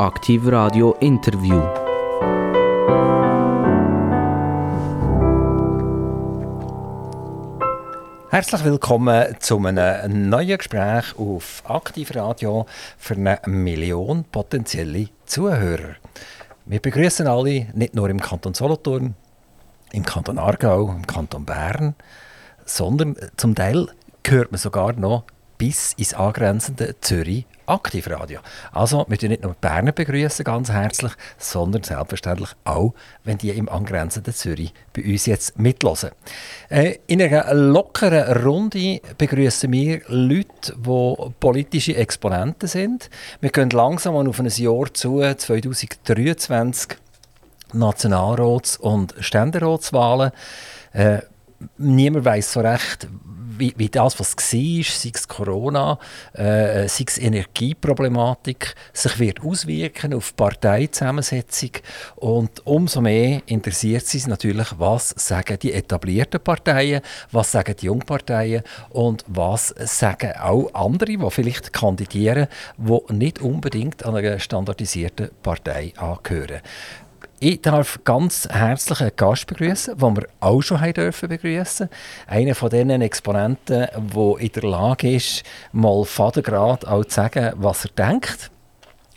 Aktiv Radio Interview. Herzlich willkommen zu einem neuen Gespräch auf Aktiv Radio für eine Million potenzielle Zuhörer. Wir begrüßen alle, nicht nur im Kanton Solothurn, im Kanton Aargau, im Kanton Bern, sondern zum Teil hört man sogar noch bis ins angrenzende Zürich Aktivradio. Also, wir nicht nur Berner begrüßen ganz herzlich, sondern selbstverständlich auch, wenn die im angrenzenden Zürich bei uns jetzt mitlosen. Äh, in einer lockeren Runde begrüßen wir Leute, die politische Exponenten sind. Wir gehen langsam auf ein Jahr zu, 2023, Nationalrats- und Ständeratswahlen. Äh, niemand weiß so recht, wie, wie das, was war, sei es Corona, äh, sei es Energieproblematik, sich wird auswirken auf Parteizusammensetzung. Und umso mehr interessiert sie natürlich, was sagen die etablierten Parteien, was sagen die Jungparteien und was sagen auch andere, die vielleicht kandidieren, die nicht unbedingt an einer standardisierten Partei angehören. Ich darf ganz herzlich einen Gast begrüßen, den wir auch schon haben dürfen begrüßen. Einer von diesen Exponenten, der in der Lage ist, mal Vatergrad auch zu sagen, was er denkt.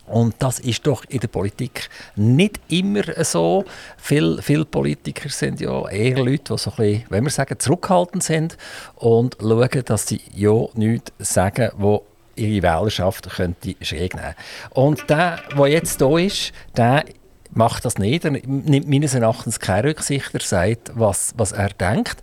Und das ist doch in der Politik nicht immer so. Viele, viele Politiker sind ja eher Leute, die so ein bisschen, wenn wir sagen, zurückhaltend sind und schauen, dass sie ja nichts sagen, wo ihre Wählerschaft könnte schräg nehmen. Und der, der jetzt hier ist, der macht das nicht. Er nimmt meines Erachtens keine Rücksicht. Er sagt, was, was er denkt.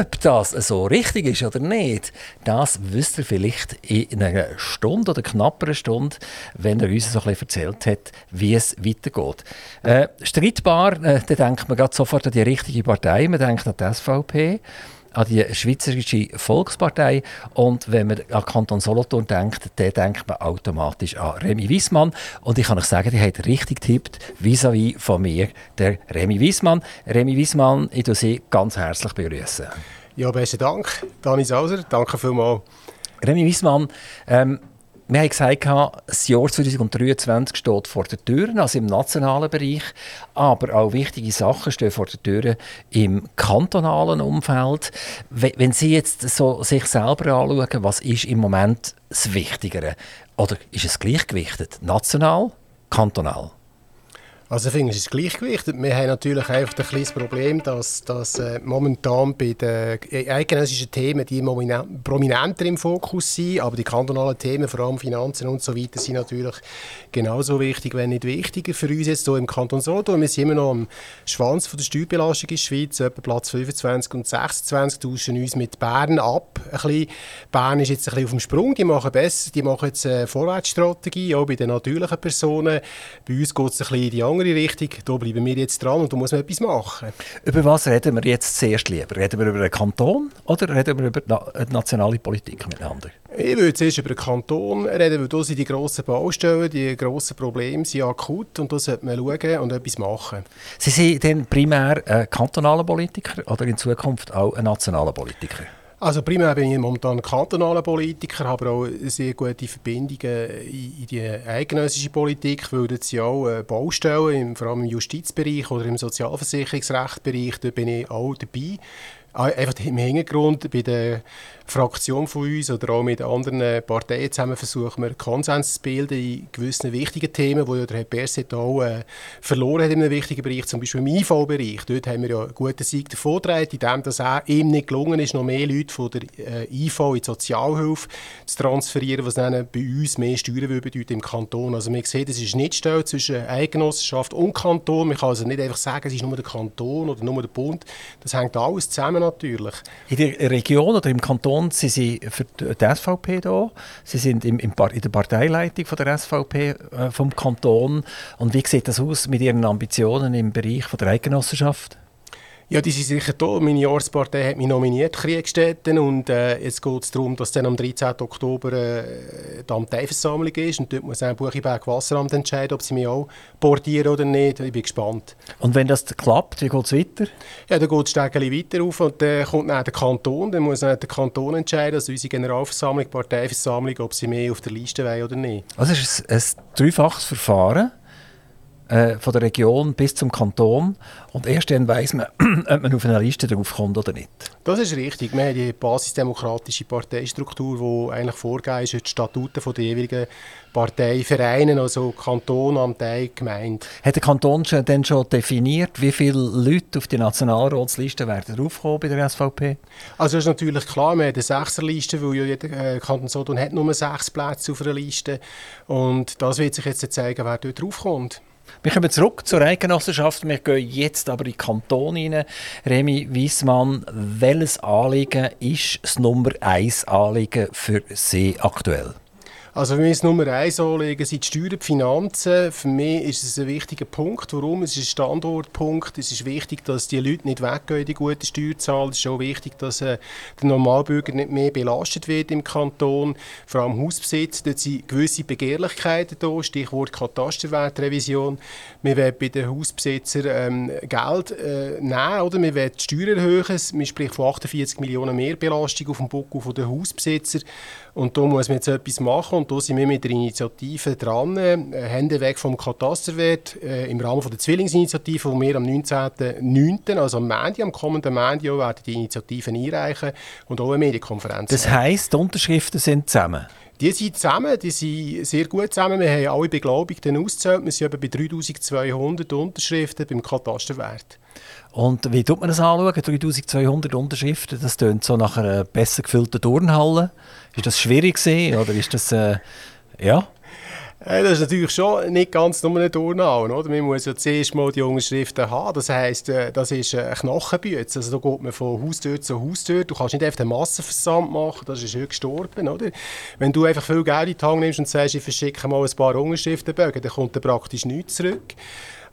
Ob das so richtig ist oder nicht, das wüsste er vielleicht in einer Stunde oder knapperen Stunde, wenn er uns so ein bisschen erzählt hat, wie es weitergeht. Äh, streitbar, äh, da denkt man sofort an die richtige Partei, man denkt an die SVP an die Schweizerische Volkspartei. Und wenn man an Kanton Solothurn denkt, dann denkt man automatisch an Remy Wiesmann. Und ich kann euch sagen, die hat richtig getippt, vis-à-vis von mir, der Remy Wiesmann. Remy Wiesmann, ich begrüße Sie ganz herzlich begrüßen. Ja, besten Dank, Dani Sauser. Danke vielmals. Remy Wiesmann, ähm, wir haben gesagt, das Jahr 2023 steht vor der Tür, also im nationalen Bereich, aber auch wichtige Sachen stehen vor der Tür im kantonalen Umfeld. Wenn Sie jetzt so sich selber anschauen, was ist im Moment das Wichtigere? Oder ist es gleichgewichtet? National, kantonal? Also ich finde, es ist Gleichgewicht. Wir haben natürlich einfach ein kleines Problem, dass, dass äh, momentan bei den eidgenössischen Themen die prominenter im Fokus sind, aber die kantonalen Themen, vor allem Finanzen und so weiter, sind natürlich genauso wichtig, wenn nicht wichtiger für uns jetzt hier im Kanton Solothurn. Wir sind immer noch am Schwanz von der Steuerbelastung in der Schweiz, etwa Platz 25 und 26, tauschen uns mit Bern ab. Ein bisschen, Bern ist jetzt ein bisschen auf dem Sprung, die machen besser, die machen jetzt eine Vorwärtsstrategie, auch bei den natürlichen Personen. Bei uns geht es ein bisschen in die andere Richtung. Da bleiben wir jetzt dran und da muss man etwas machen. Über was reden wir jetzt zuerst lieber? Reden wir über den Kanton oder reden wir über die nationale Politik miteinander? Ich würde zuerst über den Kanton reden, weil da sind die grossen Baustellen, die grossen Probleme sind akut und da sollte man schauen und etwas machen. Sie sind dann primär ein kantonaler Politiker oder in Zukunft auch ein nationaler Politiker? Also primär bin ich momentan kantonaler Politiker, habe auch sehr gute Verbindungen in die eidgenössische Politik, weil dort sind auch äh, Baustellen, vor allem im Justizbereich oder im Sozialversicherungsrechtbereich, da bin ich auch dabei. Einfach im Hintergrund bei der Fraktion von uns oder auch mit anderen Parteien zusammen versuchen wir Konsens zu bilden in gewissen wichtigen Themen, wo ja der Herr Berset auch äh, verloren hat in einem wichtigen Bereich, zum Beispiel im IV-Bereich. Dort haben wir ja einen guten Sieg davon getragen, indem auch ihm nicht gelungen ist, noch mehr Leute von der äh, IV in die Sozialhilfe zu transferieren, was dann bei uns mehr Steuern würde bedeuten im Kanton. Also man sieht, es ist nicht Stelle zwischen Eigenossenschaft und Kanton. Man kann also nicht einfach sagen, es ist nur der Kanton oder nur der Bund. Das hängt alles zusammen natürlich. In der Region oder im Kanton Kanton. Sie sind für die SVP da. Sie sind im, im in der Parteileitung von der SVP äh, vom Kanton. Und wie sieht das aus mit Ihren Ambitionen im Bereich von der Eidgenossenschaft? Ja, die sind sicher da. Meine Jahrespartei hat mich nominiert, Kriegstätten. Und äh, jetzt geht es darum, dass dann am 13. Oktober äh, die Amteiversammlung ist. Und dort muss ein Buchiberg Wasseramt entscheiden, ob sie mich auch portieren oder nicht. Ich bin gespannt. Und wenn das klappt, wie geht es weiter? Ja, dann geht es Stegeli weiter auf und dann kommt dann der Kanton. Dann muss dann der Kanton entscheiden, also unsere Generalversammlung, Parteiversammlung, ob sie mehr auf der Liste wollen oder nicht. Also es ist ein, ein dreifaches Verfahren äh, von der Region bis zum Kanton. Und erst dann weiss man, ob man auf einer Liste draufkommt oder nicht. Das ist richtig. Wir haben die basisdemokratische Parteistruktur, die eigentlich vorgegeben ist, die Statuten der jeweiligen Parteivereine, also Kanton, Amtei, Gemeinde. Hat der Kanton schon, denn schon definiert, wie viele Leute auf die Nationalratsliste werden draufkommen bei der SVP? Also ist natürlich klar, wir haben eine Sechserliste, weil ja jeder äh, Kanton Sodom hat nur sechs Plätze auf einer Liste. Und das wird sich jetzt zeigen, wer dort draufkommt. Wir kommen zurück zur Eidgenossenschaft. Wir gehen jetzt aber in den Kanton rein. Remy Wiesmann, welches Anliegen ist das Nummer 1 Anliegen für Sie aktuell? Also für mich ist Nummer eins anlegen sind die Steuern, die Finanzen. Für mich ist es ein wichtiger Punkt. Warum? Es ist ein Standortpunkt. Es ist wichtig, dass die Leute nicht weggehen, die gute Steuerzahl. Es ist auch wichtig, dass äh, der Normalbürger nicht mehr belastet wird im Kanton. Vor allem Hausbesitz. Dort sind gewisse Begehrlichkeiten da. Stichwort Katasterwertrevision. Wir wollen bei den Hausbesitzern ähm, Geld äh, nehmen. Oder? Wir wollen die Steuern erhöhen. Man spricht von 48 Millionen mehr Belastung auf dem Buckel der Hausbesitzer. Und da muss man jetzt etwas machen und da sind wir mit der Initiative dran. Äh, Hände weg vom Katasterwert äh, im Rahmen von der Zwillingsinitiative, wo wir am 19.09., also am Montag, am kommenden Montag, werden die Initiativen einreichen und auch eine Medienkonferenz. Das heisst, die Unterschriften sind zusammen? Die sind zusammen, die sind sehr gut zusammen. Wir haben alle Beglaubigten ausgezählt. Wir sind etwa bei 3200 Unterschriften beim Katasterwert. Und wie tut man das anschauen? 3200 Unterschriften, das tönt so nach einer besser gefüllten Turnhalle. Ist das schwierig gewesen, oder ist das, äh, ja? Das ist natürlich schon nicht ganz nur eine Turnhalle, oder? Man muss ja zuerst mal die Unterschriften haben. Das heisst, äh, das ist ein Knochenbütz. Also da geht man von Haustür zu Haustür. Du kannst nicht einfach einen Massenversand machen, das ist gestorben, oder? Wenn du einfach viel Geld in die Hand nimmst und sagst, ich verschicke mal ein paar Unterschriftenbögen, dann kommt da praktisch nichts zurück.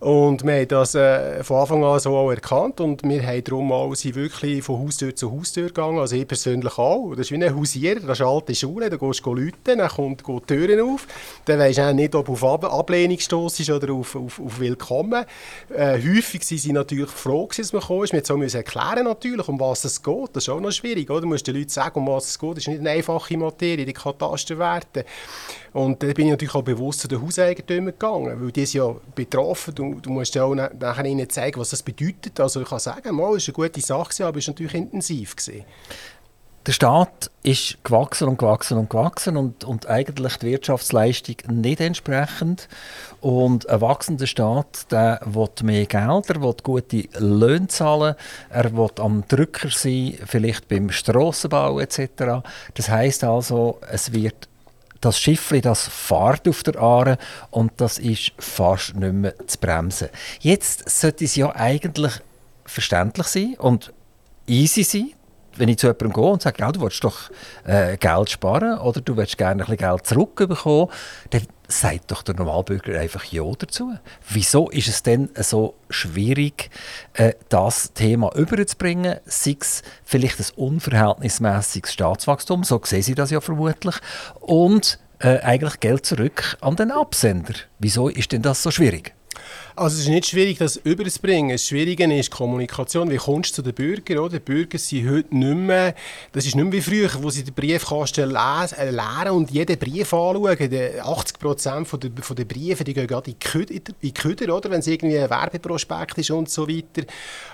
Und wir haben das äh, von Anfang an so auch erkannt und wir haben darum auch, sind wirklich von Haustür zu Haustür gegangen, also ich persönlich auch. Das ist wie ein Hausierer, das ist eine alte Schule, da gehst du läuten, dann kommt, die Türen auf, dann weisst du nicht, ob du auf Ab Ablehnung stossest oder auf, auf, auf Willkommen. Äh, häufig waren sie natürlich froh, dass man kam. Wir mussten erklären natürlich, um was es geht, das ist auch noch schwierig, oder? Du musst den Leuten sagen, um was es geht, das ist nicht eine einfache Materie, die Katasterwerte. Und da bin ich natürlich auch bewusst zu den Hauseigentümern gegangen, weil die sind ja betroffen. Du, du musst ja auch nachher ihnen zeigen, was das bedeutet. Also ich kann sagen, mal, es war eine gute Sache, aber es war natürlich intensiv. Gewesen. Der Staat ist gewachsen und gewachsen und gewachsen und, und eigentlich die Wirtschaftsleistung nicht entsprechend. Und ein wachsender Staat der will mehr Geld, er will gute Löhne zahlen, er will am Drücker sein, vielleicht beim Strassenbau etc. Das heißt also, es wird das Schiff das fährt auf der Aare und das ist fast nicht mehr zu bremsen. Jetzt sollte es ja eigentlich verständlich sein und easy sein, wenn ich zu jemandem gehe und sage, ja, du willst doch äh, Geld sparen oder du willst gerne ein bisschen Geld zurückbekommen, dann sagt doch der Normalbürger einfach Ja dazu. Wieso ist es denn so schwierig, äh, das Thema überzubringen? Sei es vielleicht ein unverhältnismäßiges Staatswachstum, so sehen Sie das ja vermutlich, und äh, eigentlich Geld zurück an den Absender. Wieso ist denn das so schwierig? Also es ist nicht schwierig, das überzubringen. Das Schwierige ist die Kommunikation. Wie kommst du zu den Bürgern? Die Bürger sind heute nicht mehr, das ist nicht mehr wie früher, wo sie den Briefkasten lesen, äh, leeren und jeden Brief anschauen. 80 Prozent von der, von der Briefe die gehen gerade in die Köder, oder? wenn es irgendwie ein Werbeprospekt ist und so weiter.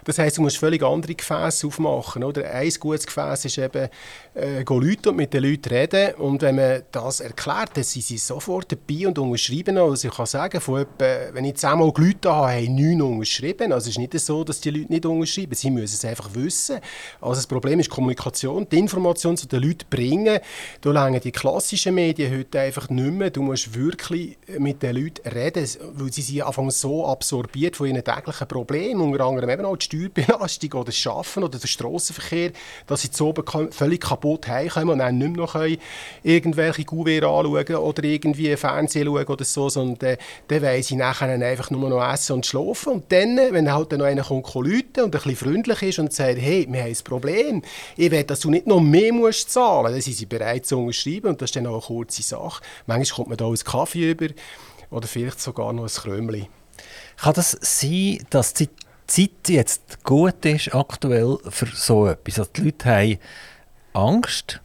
Das heisst, du musst völlig andere Gefäße aufmachen. Oder? Ein gutes Gefäß ist eben, äh, Leute und mit den Leuten reden. Und wenn man das erklärt, dann sind sie sofort dabei und unterschreiben. Also ich kann sagen, von etwa, wenn ich zehnmal Leute habe, haben neun unterschrieben. Also es ist nicht so, dass die Leute nicht unterschreiben. Sie müssen es einfach wissen. Also das Problem ist Kommunikation, die Information zu den Leuten bringen. Da langen die klassischen Medien heute einfach nicht mehr. Du musst wirklich mit den Leuten reden, weil sie sind einfach so absorbiert von ihren täglichen Problemen, unter anderem eben auch die Steuerbelastung oder das Schaffen oder der Straßenverkehr, dass sie zu oben völlig kaputt heimkommen und dann nicht mehr noch irgendwelche Gouverne anschauen oder irgendwie Fernsehen schauen oder so, sondern dann, dann wollen sie nachher einfach nur noch noch essen und schlafen. Und dann, wenn halt dann noch einer kommt, und ein bisschen freundlich ist und sagt, hey, wir haben ein Problem, ich will, dass du nicht noch mehr musst zahlen, dann sind sie bereit zu unterschreiben und das ist dann auch eine kurze Sache. Manchmal kommt man da einen Kaffee über oder vielleicht sogar noch ein Krömli. Kann das sein, dass die Zeit jetzt gut ist aktuell für so etwas? Also die Leute haben Angst,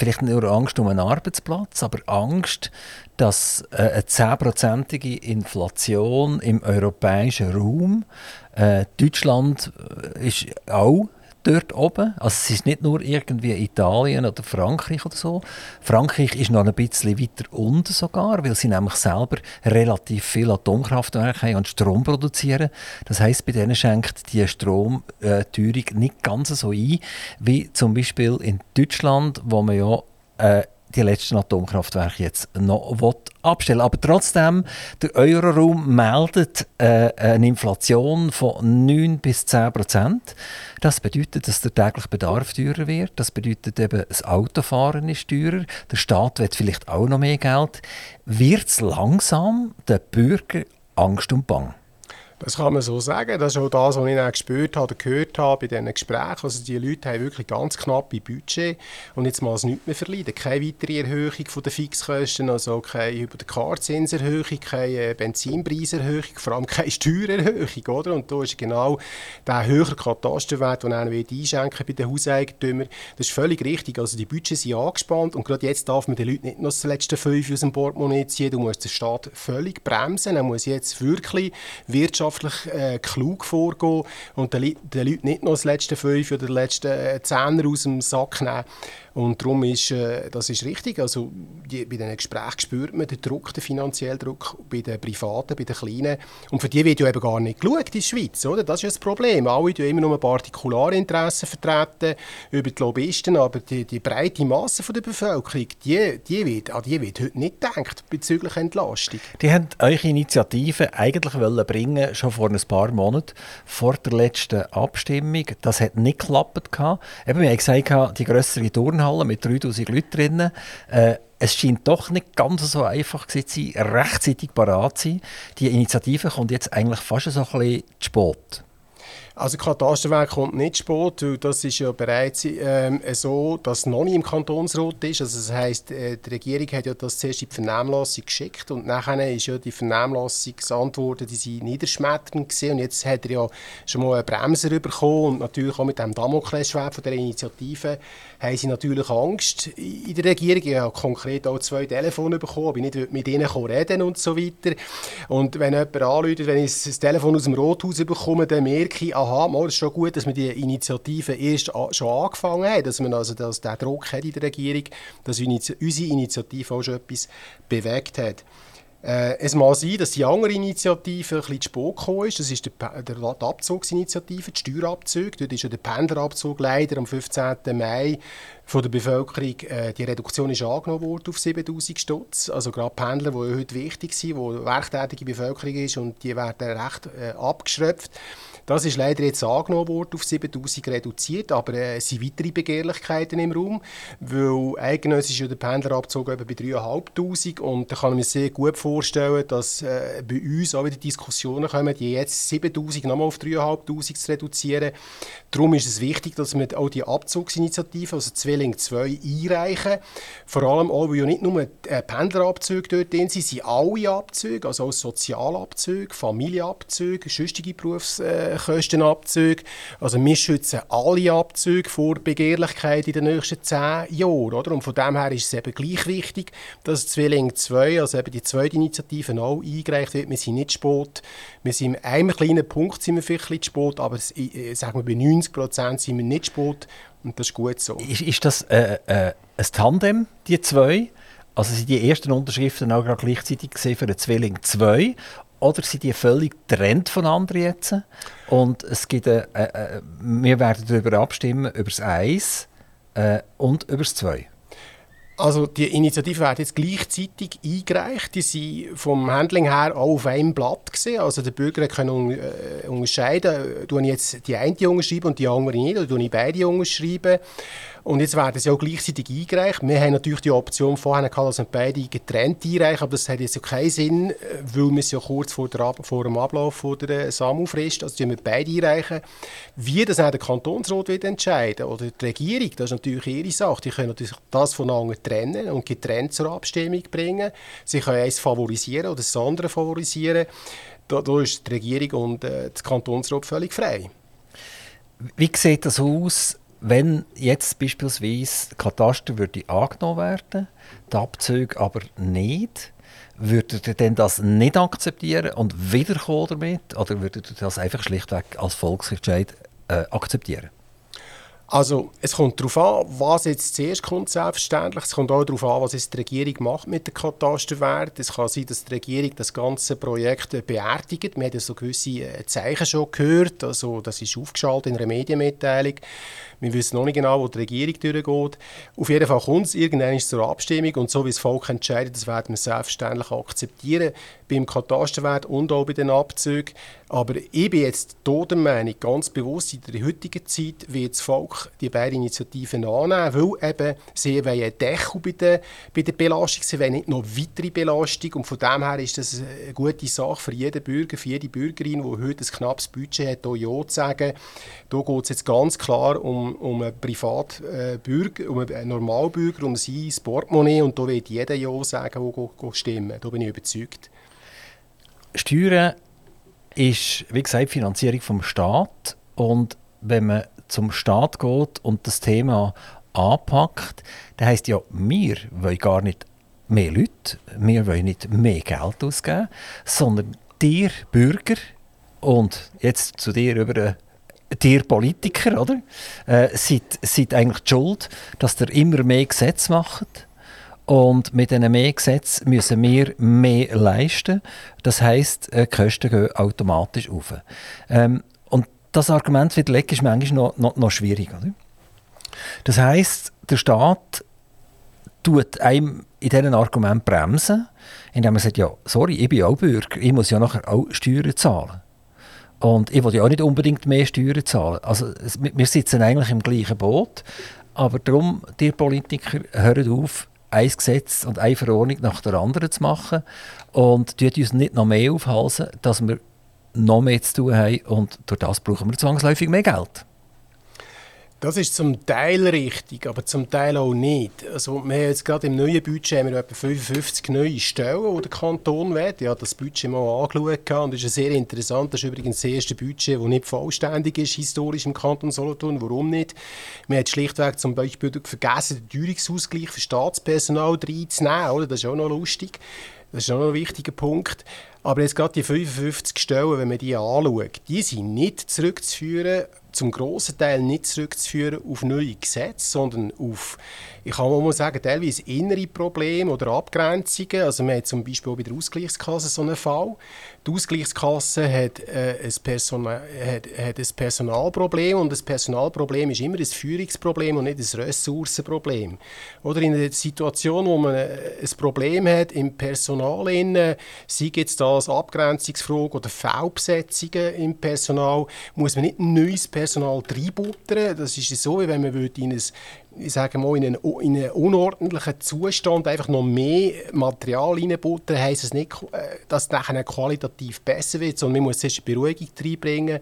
vielleicht nur Angst um einen Arbeitsplatz, aber Angst, dass äh, eine zehnprozentige Inflation im europäischen Raum, äh, Deutschland äh, ist auch dort oben. Also es ist nicht nur irgendwie Italien oder Frankreich oder so. Frankreich ist noch ein bisschen weiter unten sogar, weil sie nämlich selber relativ viel Atomkraftwerke haben und Strom produzieren. Das heißt, bei denen schenkt die Stromteuerung nicht ganz so ein, wie zum Beispiel in Deutschland, wo man ja äh, die letzten Atomkraftwerke jetzt noch abstellen Aber trotzdem, der Euroraum meldet äh, eine Inflation von 9 bis 10 Prozent. Das bedeutet, dass der tägliche Bedarf teurer wird. Das bedeutet eben, das Autofahren ist teurer. Der Staat wird vielleicht auch noch mehr Geld. Wird es langsam den Bürger Angst und Bang? Das kann man so sagen. Das ist auch das, was ich auch gespürt habe oder gehört habe bei diesen Gesprächen. Also die Leute haben wirklich ganz knappe Budget und jetzt mal es nichts mehr verleiden. Keine weitere Erhöhung der Fixkosten, also keine über die Karzinserhöhung, keine Benzinpreiserhöhung, vor allem keine Steuererhöhung. Oder? Und da ist genau der höhere Katasterwert, den einer einschenken bei den Hauseigentümern. Das ist völlig richtig. Also die Budgets sind angespannt und gerade jetzt darf man den Leuten nicht noch das letzte Fünf aus dem Portemonnaie ziehen. Du musst den Staat völlig bremsen. Er muss jetzt wirklich Wirtschaft wirtschaftlich äh, klug vorgehen und den, den Leuten nicht noch das letzte Fünf oder den letzten äh, Zehner aus dem Sack nehmen. Und darum ist äh, das ist richtig. Also die, bei diesen Gesprächen spürt man den Druck, den finanziellen Druck bei den Privaten, bei den Kleinen. Und für die wird ja eben gar nicht geschaut in der Schweiz. Oder? Das ist ja das Problem. Alle tun immer nur Partikularinteressen vertreten über die Lobbyisten, aber die, die breite Masse der Bevölkerung, die, die wird, an die wird heute nicht gedacht bezüglich Entlastung. Die haben eure Initiative eigentlich wollen bringen schon vor ein paar Monaten, vor der letzten Abstimmung. Das hat nicht geklappt. Eben, wir haben gesagt, die grössere Turnhalle mit 3000 Leuten drinnen. Äh, es scheint doch nicht ganz so einfach zu sein, rechtzeitig parat zu sein. Die Initiative kommt jetzt eigentlich fast so ein bisschen zu spät. Also Katasterwerk kommt nicht spät, weil das ist ja bereits ähm, so, dass noch nicht im Kantonsrat ist. Also das heisst, äh, die Regierung hat ja das zuerst in die Vernehmlassung geschickt und nachher ist ja die Vernehmlassungsantworten, die sind niederschmetternd gewesen. und jetzt hat er ja schon mal einen Bremser bekommen und natürlich auch mit dem Damoklesschwert von der Initiative haben sie natürlich Angst in der Regierung. Ich habe konkret auch zwei Telefone bekommen, aber ich nicht mit ihnen reden und so weiter. Und wenn jemand anruft, wenn ich das Telefon aus dem Rothaus bekomme, dann merke ich, aha, aha, mal, es ist schon gut, dass wir die Initiative erst schon angefangen haben, dass man also dass der Druck hat in der Regierung, dass unsere Initiative auch schon etwas bewegt hat. Äh, es mag sein, dass die andere Initiative ein bisschen zu spät gekommen ist. Das ist die, der, die Abzugsinitiative, die Steuerabzug. Dort ist ja der Pendlerabzug leider am 15. Mai von der Bevölkerung, äh, die Reduktion ist angenommen worden auf 7000 Stutz. Also gerade Pendler, die heute wichtig sind, die werktätige Bevölkerung ist und die werden recht äh, abgeschröpft. Das ist leider jetzt angenommen worden, auf 7000 reduziert, aber äh, es sind weitere Begehrlichkeiten im Raum, weil eigentlich ist der Pendlerabzug etwa bei 3'500 und da kann ich mir sehr gut vorstellen, dass äh, bei uns auch wieder Diskussionen kommen, die jetzt 7000 nochmal auf 3'500 zu reduzieren. Darum ist es wichtig, dass wir auch die Abzugsinitiative, also Zwilling 2, einreichen. Vor allem auch, weil ja nicht nur äh, Pendlerabzüge dort drin sind, sind alle Abzüge, also auch Sozialabzüge, Familienabzüge, sonstige Berufs- Kostenabzüge. Also wir schützen alle Abzüge vor Begehrlichkeit in den nächsten zehn Jahren. Oder? Und von dem her ist es eben gleich wichtig, dass Zwilling 2, also eben die zweite Initiative, auch eingereicht wird. Wir sind nicht spät. Wir sind in einem kleinen Punkt sind wir vielleicht spät, aber sagen wir, bei 90 Prozent sind wir nicht spät. Und das ist gut so. Ist, ist das äh, äh, ein Tandem, die zwei? Also sind die ersten Unterschriften auch gleichzeitig für den Zwilling 2 oder sind die völlig getrennt voneinander jetzt? Und es gibt, äh, äh, wir werden darüber abstimmen, über das 1 äh, und über das 2. Also die Initiative wird jetzt gleichzeitig eingereicht. Die sind vom Handling her auch auf einem Blatt gesehen. Also der Bürger kann un äh, unterscheiden, tue ich jetzt die eine unterschreiben und die andere nicht, oder tue ich beide unterschreiben. Und jetzt werden sie auch gleichzeitig eingereicht. Wir haben natürlich die Option vorher gehabt, dass wir beide getrennt einreichen, aber das hat jetzt keinen Sinn, weil wir es ja kurz vor, der, vor dem Ablauf von der SAMU-Frist, also wir beide einreichen. Wie das auch der Kantonsrat wird entscheiden oder die Regierung, das ist natürlich ihre Sache. Die können natürlich das voneinander trennen und getrennt zur Abstimmung bringen. Sie können eins favorisieren oder das andere favorisieren. Da, da ist die Regierung und äh, das Kantonsrat völlig frei. Wie sieht das aus, wenn jetzt beispielsweise Kataster würde angenommen werden, die Abzüge aber nicht, würdet ihr denn das nicht akzeptieren und wiederkommen damit? Oder würdet ihr das einfach schlichtweg als Volksentscheid äh, akzeptieren? Also es kommt darauf an, was jetzt zuerst kommt, selbstverständlich. Es kommt auch darauf an, was jetzt die Regierung macht mit dem Katasterwert. Es kann sein, dass die Regierung das ganze Projekt beerdigt. Wir haben ja so gewisse äh, Zeichen schon gehört. Also das ist aufgeschaltet in einer Medienmitteilung. Wir wissen noch nicht genau, wo die Regierung durchgeht. Auf jeden Fall kommt es irgendwann zur Abstimmung und so wie das Volk entscheidet, das werden wir selbstverständlich akzeptieren beim Katasterwert und auch bei den Abzügen. Aber ich bin jetzt der Meinung, ganz bewusst in der heutigen Zeit wird das Volk die beiden Initiativen annehmen, weil eben sie wollen einen Deckel bei der, bei der Belastung, sie wollen nicht noch weitere Belastung und von dem her ist das eine gute Sache für jeden Bürger, für jede Bürgerin, die heute ein knappes Budget hat, hier Ja zu sagen. Da geht es jetzt ganz klar um, um einen Privatbürger, um einen Normalbürger, um sein Portemonnaie und da wird jeder Ja sagen, der stimmen. Da bin ich überzeugt. Steuern ist, wie gesagt, Finanzierung vom Staat. Und wenn man zum Staat geht und das Thema anpackt, dann heisst ja, wir wollen gar nicht mehr Leute, wir wollen nicht mehr Geld ausgeben, sondern dir Bürger und jetzt zu dir über dir Politiker, oder? Äh, seid, seid eigentlich die schuld, dass ihr immer mehr Gesetze macht und mit diesen mehr Gesetzen müssen wir mehr leisten. Das heisst, äh, die Kosten gehen automatisch auf. Ähm, das Argument widerlegen ist manchmal noch, noch, noch schwierig. Oder? Das heisst, der Staat tut einem in diesem Argument bremsen, indem er sagt, ja, sorry, ich bin auch Bürger, ich muss ja nachher auch Steuern zahlen. Und ich will ja auch nicht unbedingt mehr Steuern zahlen. Also wir sitzen eigentlich im gleichen Boot, aber darum, die Politiker, hören auf, ein Gesetz und eine Verordnung nach der anderen zu machen und tut uns nicht noch mehr aufhalsen, dass wir noch mehr zu tun haben und durch das brauchen wir zwangsläufig mehr Geld. Das ist zum Teil richtig, aber zum Teil auch nicht. Also wir haben jetzt gerade im neuen Budget haben wir etwa 55 neue Stellen, die der Kanton will. Ich habe das Budget mal angeschaut und das ist sehr interessant. Das ist übrigens das erste Budget, das nicht vollständig ist, historisch im Kanton Solothurn. Warum nicht? Wir haben schlichtweg zum Beispiel vergessen, den Teuerungsausgleich für Staatspersonal reinzunehmen. Das ist auch noch lustig. Das ist auch ein wichtiger Punkt. Aber jetzt gerade die 55 Stellen, wenn man die anschaut, die sind nicht zurückzuführen zum grossen Teil nicht zurückzuführen auf neue Gesetze, sondern auf, ich kann mal sagen, teilweise innere Probleme oder Abgrenzungen. Also wir haben zum Beispiel auch bei der Ausgleichskasse so einen Fall. Die Ausgleichskasse hat, äh, ein, Persona hat, hat ein Personalproblem und das Personalproblem ist immer ein Führungsproblem und nicht ein Ressourcenproblem. Oder in einer Situation, wo man ein Problem hat im Personal, sei jetzt das Abgrenzungsfrage oder Fehlbesetzungen im Personal, muss man nicht neues Personal reinbuttern. Das ist so, wie wenn man in ein ich sage mal, in einen, in einen unordentlichen Zustand einfach noch mehr Material reinbuttern, heisst es nicht, äh, dass es nachher qualitativ besser wird, sondern man muss zuerst Beruhigung reinbringen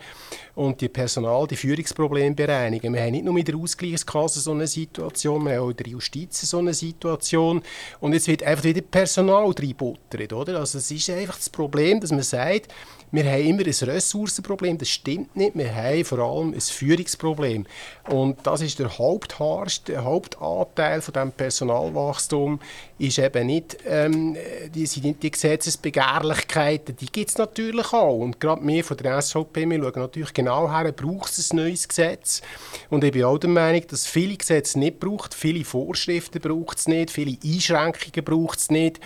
und die Personal-, die Führungsprobleme bereinigen. Wir haben nicht nur mit der Ausgleichskasse so eine Situation, wir haben auch in der Justiz so eine Situation und jetzt wird einfach wieder Personal reinbuttert, oder? Also es ist einfach das Problem, dass man sagt, wir haben immer ein Ressourcenproblem, das stimmt nicht. Wir haben vor allem ein Führungsproblem. Und das ist der Hauptharst, der Hauptanteil von dem Personalwachstum ist eben nicht, ähm, die, die Gesetzesbegehrlichkeiten, die gibt es natürlich auch. Und gerade wir von der SVP, wir schauen natürlich genau her, braucht es ein neues Gesetz? Und ich bin auch der Meinung, dass viele Gesetze nicht braucht, viele Vorschriften braucht es nicht, viele Einschränkungen braucht es nicht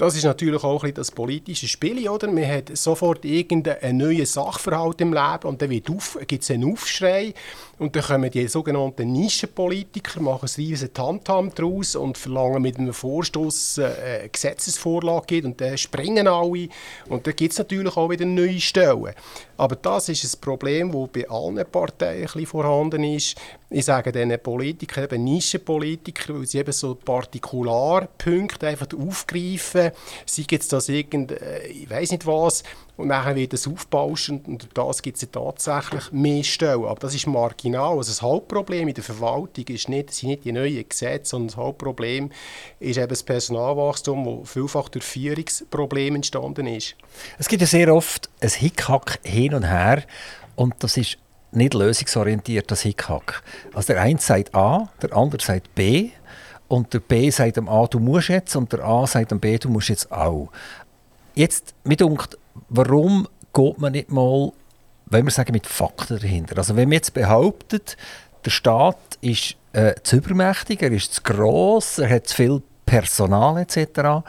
das ist natürlich auch ein das politische Spiel, oder? Man hat sofort irgendeinen neuen Sachverhalt im Leben und dann gibt es einen Aufschrei und dann kommen die sogenannten Nischenpolitiker, machen ein riesen Tamtam daraus und verlangen mit einem Vorstoß äh, eine Gesetzesvorlage und dann springen alle und dann gibt es natürlich auch wieder neue Stellen. Aber das ist ein Problem, das bei allen Parteien ein bisschen vorhanden ist. Ich sage diesen Politikern, eben Nischenpolitiker, weil sie eben so Partikularpunkte einfach aufgreifen, sei jetzt das irgend, äh, ich weiß nicht was, und dann wird es aufbauscht und das gibt es tatsächlich mehr Stellen. Aber das ist marginal. Also das Hauptproblem in der Verwaltung ist nicht, sind nicht die neuen Gesetze, sondern das Hauptproblem ist eben das Personalwachstum, das vielfach durch Führungsprobleme entstanden ist. Es gibt ja sehr oft ein Hickhack hin und her und das ist nicht lösungsorientiert, das Hickhack. Also der eine sagt A, der andere sagt B und der B sagt dem A, du musst jetzt und der A sagt dem B, du musst jetzt auch. Jetzt, mir denkt, warum geht man nicht mal, wenn wir sagen, mit Fakten dahinter? Also wenn man jetzt behauptet, der Staat ist äh, zu übermächtig, er ist zu gross, er hat zu viel Personal etc.,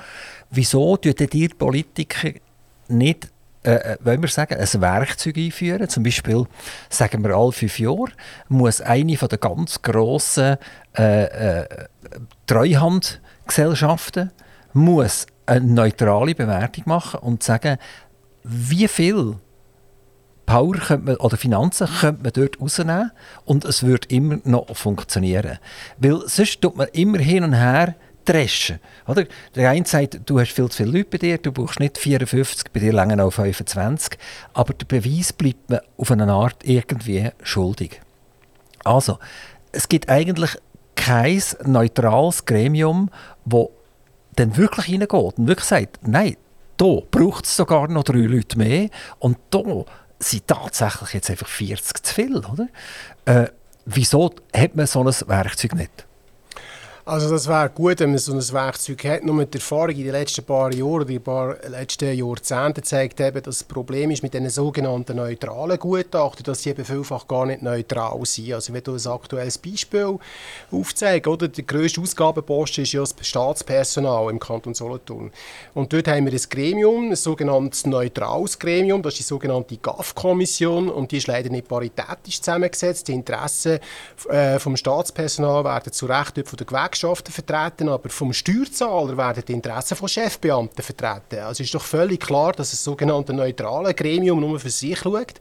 wieso tun die Politiker nicht äh, äh, wollen wir sagen, ein Werkzeug einführen. Zum Beispiel, sagen wir alle fünf Jahre, muss eine von der ganz grossen äh, äh, Treuhandgesellschaften muss eine neutrale Bewertung machen und sagen, wie viel Power man, oder Finanzen könnte man dort rausnehmen und es würde immer noch funktionieren. Weil sonst tut man immer hin und her dreschen. Oder? Der eine sagt, du hast viel zu viele Leute bei dir, du brauchst nicht 54, bei dir länger noch 25. Aber der Beweis bleibt man auf eine Art irgendwie schuldig. Also, es gibt eigentlich kein neutrales Gremium, das dann wirklich reingeht und wirklich sagt, nein, hier braucht es sogar noch drei Leute mehr und hier sind tatsächlich jetzt einfach 40 zu viel. Oder? Äh, wieso hat man so ein Werkzeug nicht? Also das wäre gut, wenn man so ein Werkzeug hat. Nur der Erfahrung in den letzten paar Jahren, die paar letzten Jahrzehnten zeigt eben, dass das Problem ist mit den sogenannten neutralen Gutachten, dass sie eben vielfach gar nicht neutral sind. Also wenn du ein aktuelles Beispiel aufzeigst, oder? Der grösste Ausgabenposten ist ja das Staatspersonal im Kanton Solothurn. Und dort haben wir ein Gremium, ein sogenanntes neutrales Gremium, das ist die sogenannte GAF-Kommission und die ist leider nicht paritätisch zusammengesetzt. Die Interessen äh, vom Staatspersonal werden zu Recht von der Gewerkschaft Gewerkschaften vertreten, aber vom Steuerzahler werden die Interessen von Chefbeamten vertreten. Also ist doch völlig klar, dass das sogenannte neutrale Gremium nur für sich schaut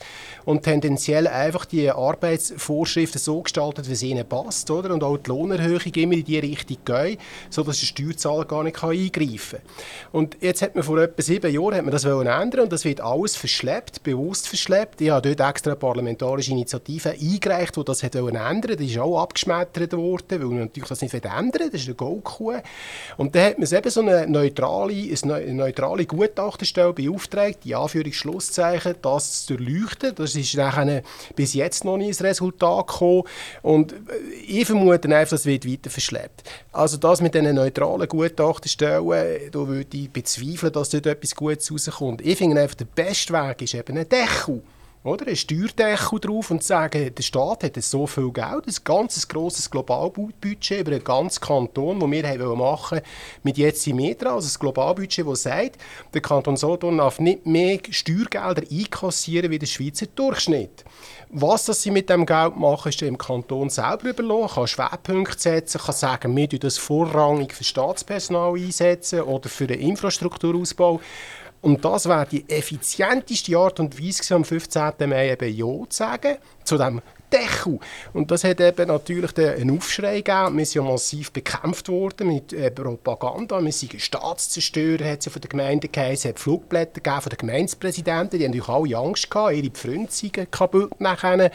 und tendenziell einfach die Arbeitsvorschriften so gestaltet, wie es ihnen passt, oder? Und auch die Lohnerhöhung immer in die Richtung geht, sodass der Steuerzahler gar nicht eingreifen kann. Und jetzt hat man vor etwa sieben Jahren hat man das ändern und das wird alles verschleppt, bewusst verschleppt. Ich habe dort extra parlamentarische Initiative eingereicht, die das ändern wollte. Die ist auch abgeschmettert worden, weil man natürlich das nicht ändern ändern. Das ist eine Goldkuh. Und dann hat man eben so eine neutrale, eine neutrale Gutachterstelle beauftragt, die Anführungsschlusszeichen, das zu durchleuchten. Das ist nachher bis jetzt noch nicht ins Resultat gekommen. Und äh, ich vermute einfach, das wird weiter verschleppt. Also das mit diesen neutralen Gutachterstellen, da würde ich bezweifeln, dass dort etwas Gutes rauskommt. Ich finde einfach, der beste Weg ist eben ein Deckel oder? Ein Steuerdeckel drauf und sagen, der Staat hat so viel Geld, ein ganz grosses Globalbudget über einen ganzen Kanton, das wir machen mit jetzt Meter, also ein Globalbudget, das sagt, der Kanton Solothurn darf nicht mehr Steuergelder einkassieren wie der Schweizer Durchschnitt. Was das sie mit dem Geld machen, ist dem Kanton selber überlassen. kann Schwerpunkte setzen, kann sagen, wir das vorrangig für Staatspersonal einsetzen oder für den Infrastrukturausbau. Und das wäre die effizienteste Art und Weise, am 15. Mai eben Ja zu sagen, zu dem Deckel. Und das hat eben natürlich einen Aufschrei gegeben. Wir sind ja massiv bekämpft worden mit äh, Propaganda. Wir sind Staatszerstörer, hat es ja von der Gemeinde geheißen. Es hat Flugblätter gegeben von den Gemeindepräsidenten. Die haben natürlich alle Angst gehabt, ihre Pfründe sind kaputt nachher.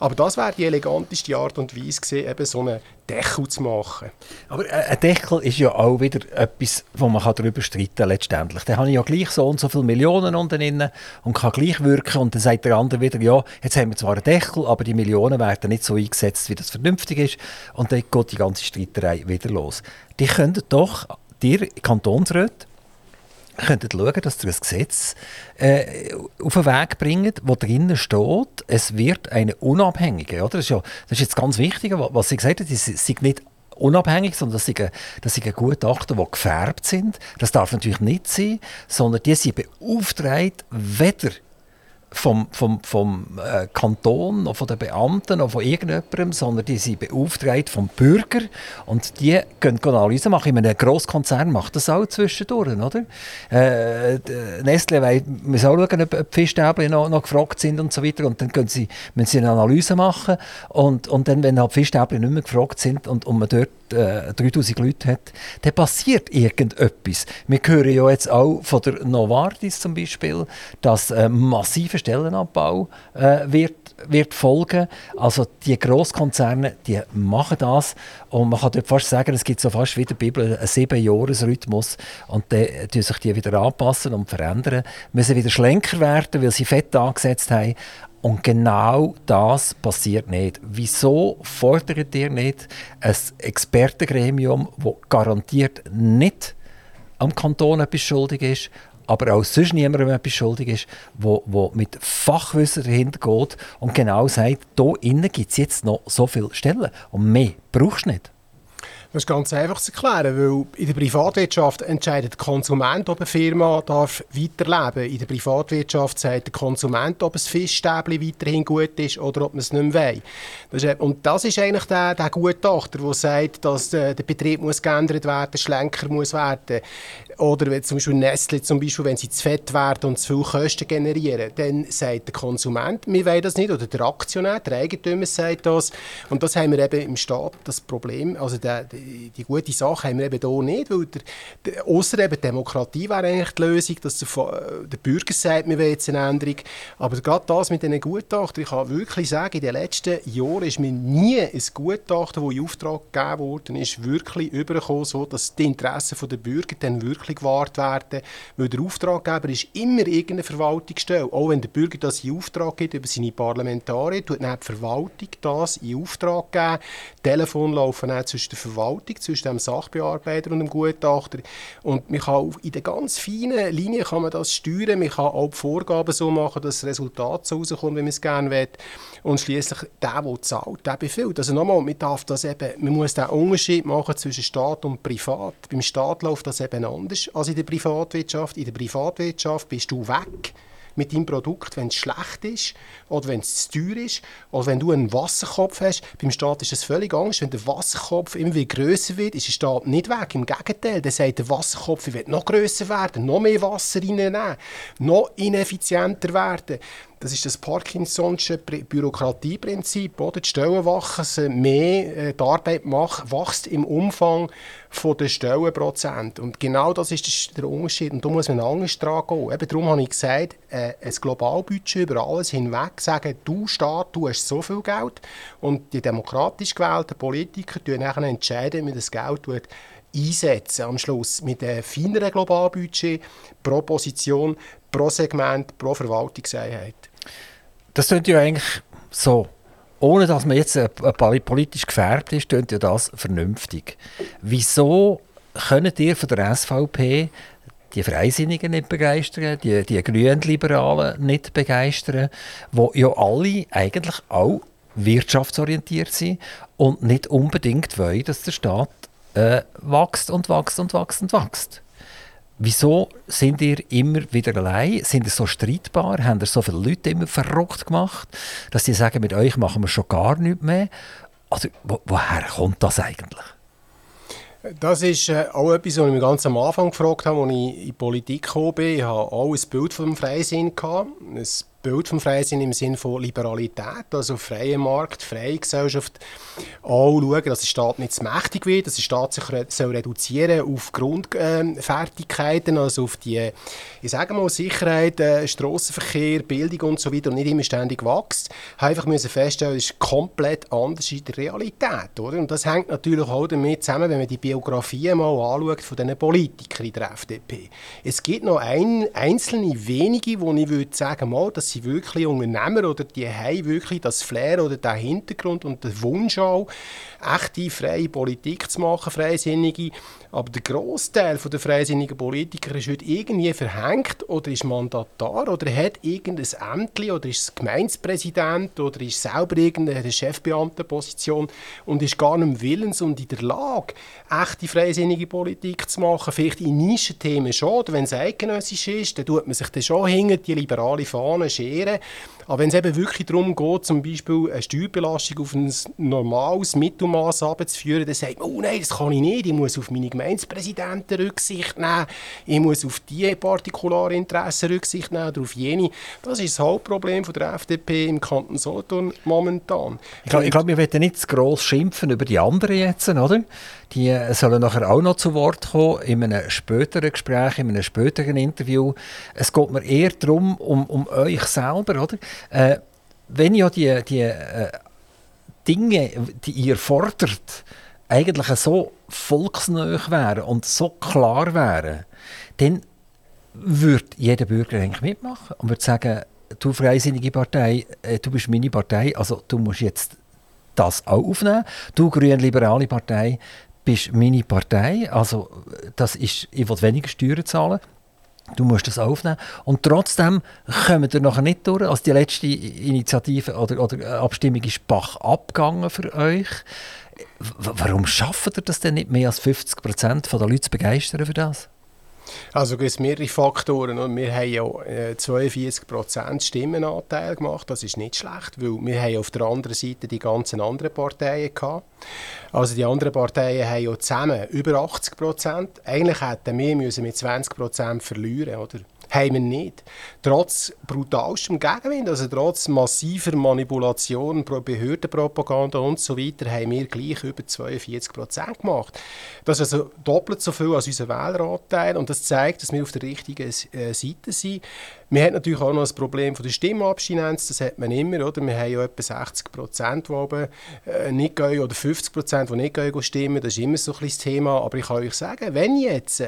Aber das wäre die eleganteste Art und Weise eben so eine Deckel zu machen. Aber äh, ein Deckel ist ja auch wieder etwas, wo man darüber streiten kann letztendlich. Da habe ich ja gleich so und so viele Millionen unten drin und kann gleich wirken und dann sagt der andere wieder, ja, jetzt haben wir zwar einen Deckel, aber die Millionen werden nicht so eingesetzt, wie das vernünftig ist und dann geht die ganze Streiterei wieder los. Die könnten doch, dir Kantonsräte, könntet schauen, dass ihr ein Gesetz äh, auf den Weg bringt, wo drinnen steht, es wird eine unabhängige, oder? Das ist, ja, das ist jetzt ganz wichtig, was Sie gesagt haben, es sind nicht unabhängig, sondern das sind, das sind Gutachten, die gefärbt sind. Das darf natürlich nicht sein, sondern die sind beauftragt, weder vom, vom, vom äh, Kanton, noch von den Beamten, noch von irgendjemandem, sondern die sind beauftragt vom Bürger und die können Analyse machen. In einem Grosskonzern macht das auch zwischendurch, oder? Äh, Nestle muss auch schauen, ob die Fischstäbchen noch, noch gefragt sind und so weiter und dann können sie, müssen sie eine Analyse machen und, und dann, wenn halt Fischstäbchen nicht mehr gefragt sind und, und man dort äh, 3000 Leute hat, dann passiert irgendetwas. Wir hören ja jetzt auch von der Novartis zum Beispiel, dass äh, massiver Stellenabbau äh, wird, wird folgen. Also die Grosskonzerne, die machen das und man kann dort fast sagen, es gibt so fast wie der Bibel einen sieben-Jahres-Rhythmus und dann tun sich die wieder anpassen und verändern, müssen wieder schlenker werden, weil sie Fett angesetzt haben. Und genau das passiert nicht. Wieso fordert ihr nicht ein Expertengremium, das garantiert nicht am Kanton etwas schuldig ist, aber auch sonst niemandem etwas schuldig ist, wo, wo mit Fachwissen dahinter geht und genau sagt, hier innen gibt es jetzt noch so viele Stellen und mehr brauchst du nicht. Das ist ganz einfach zu erklären, weil in der Privatwirtschaft entscheidet der Konsument, ob eine Firma darf weiterleben darf. In der Privatwirtschaft sagt der Konsument, ob ein Fischstäbchen weiterhin gut ist oder ob man es nicht mehr will. Das ist, und das ist eigentlich der, der Gutachter, der sagt, dass äh, der Betrieb muss geändert werden, schlanker muss werden. Oder wenn zum Beispiel Nestle, zum Beispiel, wenn sie zu fett werden und zu viel Kosten generieren, dann sagt der Konsument, wir wollen das nicht, oder der Aktionär, der Eigentümer sagt das. Und das haben wir eben im Staat das Problem, also der, die, die gute Sache haben wir eben hier nicht, weil der, der, ausser eben Demokratie wäre eigentlich die Lösung, dass der, der Bürger sagt, wir wollen jetzt eine Änderung. Aber gerade das mit diesen Gutachten, ich kann wirklich sagen, in den letzten Jahren ist mir nie ein Gutachten, das in Auftrag gegeben wurde, wirklich übergekommen, so dass die Interessen der Bürger dann wirklich wirklich gewahrt werden. Weil der Auftraggeber ist immer irgendeine Verwaltungsstelle. Auch wenn der Bürger das in Auftrag gibt über seine Parlamentarier, tut dann die Verwaltung das in Auftrag geben. Telefon laufen dann zwischen der Verwaltung, zwischen dem Sachbearbeiter und dem Gutachter. Und man kann in der ganz feinen Linie kann man das steuern. Man kann auch die Vorgaben so machen, dass das Resultat so rauskommt, wie man es gerne will. Und schließlich der, der zahlt, der befiehlt. Also nochmal, man darf das eben, man muss den Unterschied machen zwischen Staat und Privat. Beim Staat läuft das eben anders als in der Privatwirtschaft. In der Privatwirtschaft bist du weg mit deinem Produkt, wenn es schlecht ist oder wenn es zu teuer ist oder wenn du einen Wasserkopf hast. Beim Staat ist es völlig anders. Wenn der Wasserkopf immer grösser wird, ist der Staat nicht weg. Im Gegenteil, der sagt der Wasserkopf wird noch grösser werden, noch mehr Wasser reinnehmen, noch ineffizienter werden. Das ist das Parkinson'sche Bürokratieprinzip. Die Stellen wachsen mehr, äh, die Arbeit macht, wächst im Umfang der Stellenprozent. Und genau das ist der Unterschied. Und da muss man anders dran gehen. Eben darum habe ich gesagt, äh, ein Globalbudget über alles hinweg, sagen, du Staat, du hast so viel Geld und die demokratisch gewählten Politiker entscheiden, wie man das Geld einsetzen am Schluss mit einem feineren Globalbudget pro Position, pro Segment, pro Verwaltungseinheit. Das klingt ja eigentlich so, ohne dass man jetzt politisch gefärbt ist, klingt ja das vernünftig. Wieso können ihr von der SVP die Freisinnigen nicht begeistern, die, die Grünliberalen nicht begeistern, wo ja alle eigentlich auch wirtschaftsorientiert sind und nicht unbedingt wollen, dass der Staat äh, wächst und wächst und wächst und wächst. Wieso sind ihr immer wieder allein? Sind ihr so streitbar? Haben ihr so viele Leute immer verrückt gemacht, dass sie sagen, mit euch machen wir schon gar nichts mehr? Also, wo, woher kommt das eigentlich? Das ist äh, auch etwas, was ich mir ganz am Anfang gefragt habe, als ich in die Politik gekommen bin. Ich hatte auch ein Bild vom Freisinn. Ein Bild vom Freisinn im Sinne von Liberalität, also freien Markt, freie Gesellschaft, auch schauen, dass der Staat nicht zu mächtig wird, dass der Staat sich re soll reduzieren auf Grundfertigkeiten, äh, also auf die, ich sage mal, Sicherheit, äh, Strassenverkehr, Bildung und so weiter und nicht immer ständig wächst. Einfach müssen feststellen, das ist komplett anders in der Realität, oder? Und das hängt natürlich auch damit zusammen, wenn man die Biografien mal anschaut von diesen Politikern in der FDP. Es gibt noch ein, einzelne wenige, wo ich würde sagen, mal, das sind wirklich Unternehmer oder die haben wirklich das Flair oder den Hintergrund und den Wunsch auch, echte freie Politik zu machen, freisinnige. Aber der Großteil der freisinnigen Politiker ist heute irgendwie verhängt oder ist Mandatar oder hat irgendein Ämtli oder ist Gemeindepräsident oder ist selber irgendeine Chefbeamtenposition und ist gar nicht willens und in der Lage, echte freisinnige Politik zu machen. Vielleicht in Nischenthemen schon, oder wenn es eidgenössisch ist, dann tut man sich dann schon hinter die liberale Fahne scheren. Aber wenn es eben wirklich darum geht, zum Beispiel eine Steuerbelastung auf ein normales Mittelmaß abzuführen, dann sagt man, oh nein, das kann ich nicht, ich muss auf meine Gemeindepräsidenten Rücksicht nehmen, ich muss auf die Partikularinteressen Rücksicht nehmen oder auf jene. Das ist das Hauptproblem von der FDP im Kanton Solothurn momentan. Ich glaube, glaub, wir werden nicht zu gross schimpfen über die anderen jetzt, oder? Die sollen nachher auch noch zu Wort kommen in einem späteren Gespräch, in einem späteren Interview. Es geht mir eher darum, um, um euch selber, oder? Äh, wenn ja die, die äh, Dinge, die ihr fordert, eigentlich so volksnah wären und so klar wären, dann würde jeder Bürger eigentlich mitmachen und würde sagen, du freisinnige Partei, äh, du bist meine Partei, also du musst jetzt das auch aufnehmen. Du grün-liberale Partei bist meine Partei, also das ist, ich will weniger Steuern zahlen. Du musst das aufnehmen. Und trotzdem kommen wir nachher nicht durch. Also die letzte Initiative oder, oder Abstimmung ist Bach abgegangen für euch. W warum schafft ihr das denn nicht mehr als 50 Prozent der Leute zu begeistern für das? Also gibt es mehrere Faktoren. Und wir haben ja 42% äh, Stimmenanteil gemacht. Das ist nicht schlecht, weil wir haben auf der anderen Seite die ganzen anderen Parteien gehabt. Also die anderen Parteien haben ja zusammen über 80%. Eigentlich hätten wir müssen mit 20% verlieren oder? Haben wir nicht. Trotz brutalstem Gegenwind, also trotz massiver Manipulation, Behördenpropaganda und so weiter, haben wir gleich über 42 Prozent gemacht. Das ist also doppelt so viel als unser Wähleranteil und das zeigt, dass wir auf der richtigen äh, Seite sind. Wir haben natürlich auch noch das Problem von der Stimmabstinenz, das hat man immer, oder? Wir haben ja etwa 60 Prozent, die äh, nicht gehen, oder 50 Prozent, die nicht gehen, stimmen. Das ist immer so ein bisschen das Thema. Aber ich kann euch sagen, wenn jetzt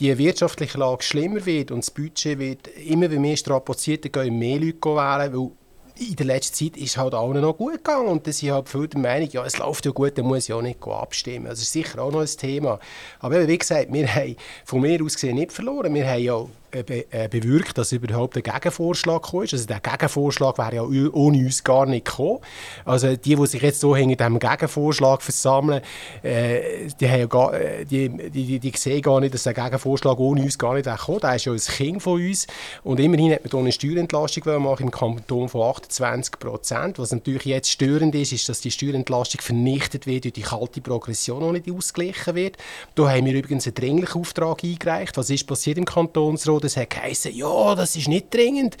die wirtschaftliche Lage schlimmer wird und das Budget wird immer mehr strapaziert, dann gehen mehr Leute wählen, weil in der letzten Zeit ist halt allen noch gut gegangen und dann sind halt viele der Meinung, ja, es läuft ja gut, dann muss ich auch nicht abstimmen. Also, das ist sicher auch noch ein Thema. Aber wie gesagt, wir haben von mir aus gesehen nicht verloren. Wir haben ja bewirkt, dass überhaupt ein Gegenvorschlag ist. Also der Gegenvorschlag wäre ja ohne uns gar nicht gekommen. Also die, die sich jetzt so hinter diesem Gegenvorschlag versammeln, äh, die, haben ja gar, äh, die, die, die, sehen gar nicht, dass der Gegenvorschlag ohne uns gar nicht gekommen Der ist ja ein Kind von uns. Und immerhin hat man hier eine Steuerentlastung machen im Kanton von 28 Prozent. Was natürlich jetzt störend ist, ist, dass die Steuerentlastung vernichtet wird durch die kalte Progression, die nicht ausgeglichen wird. Da haben wir übrigens einen dringlichen Auftrag eingereicht. Was ist passiert im Kantonsrat? Das hat geheißen, ja, das ist nicht dringend.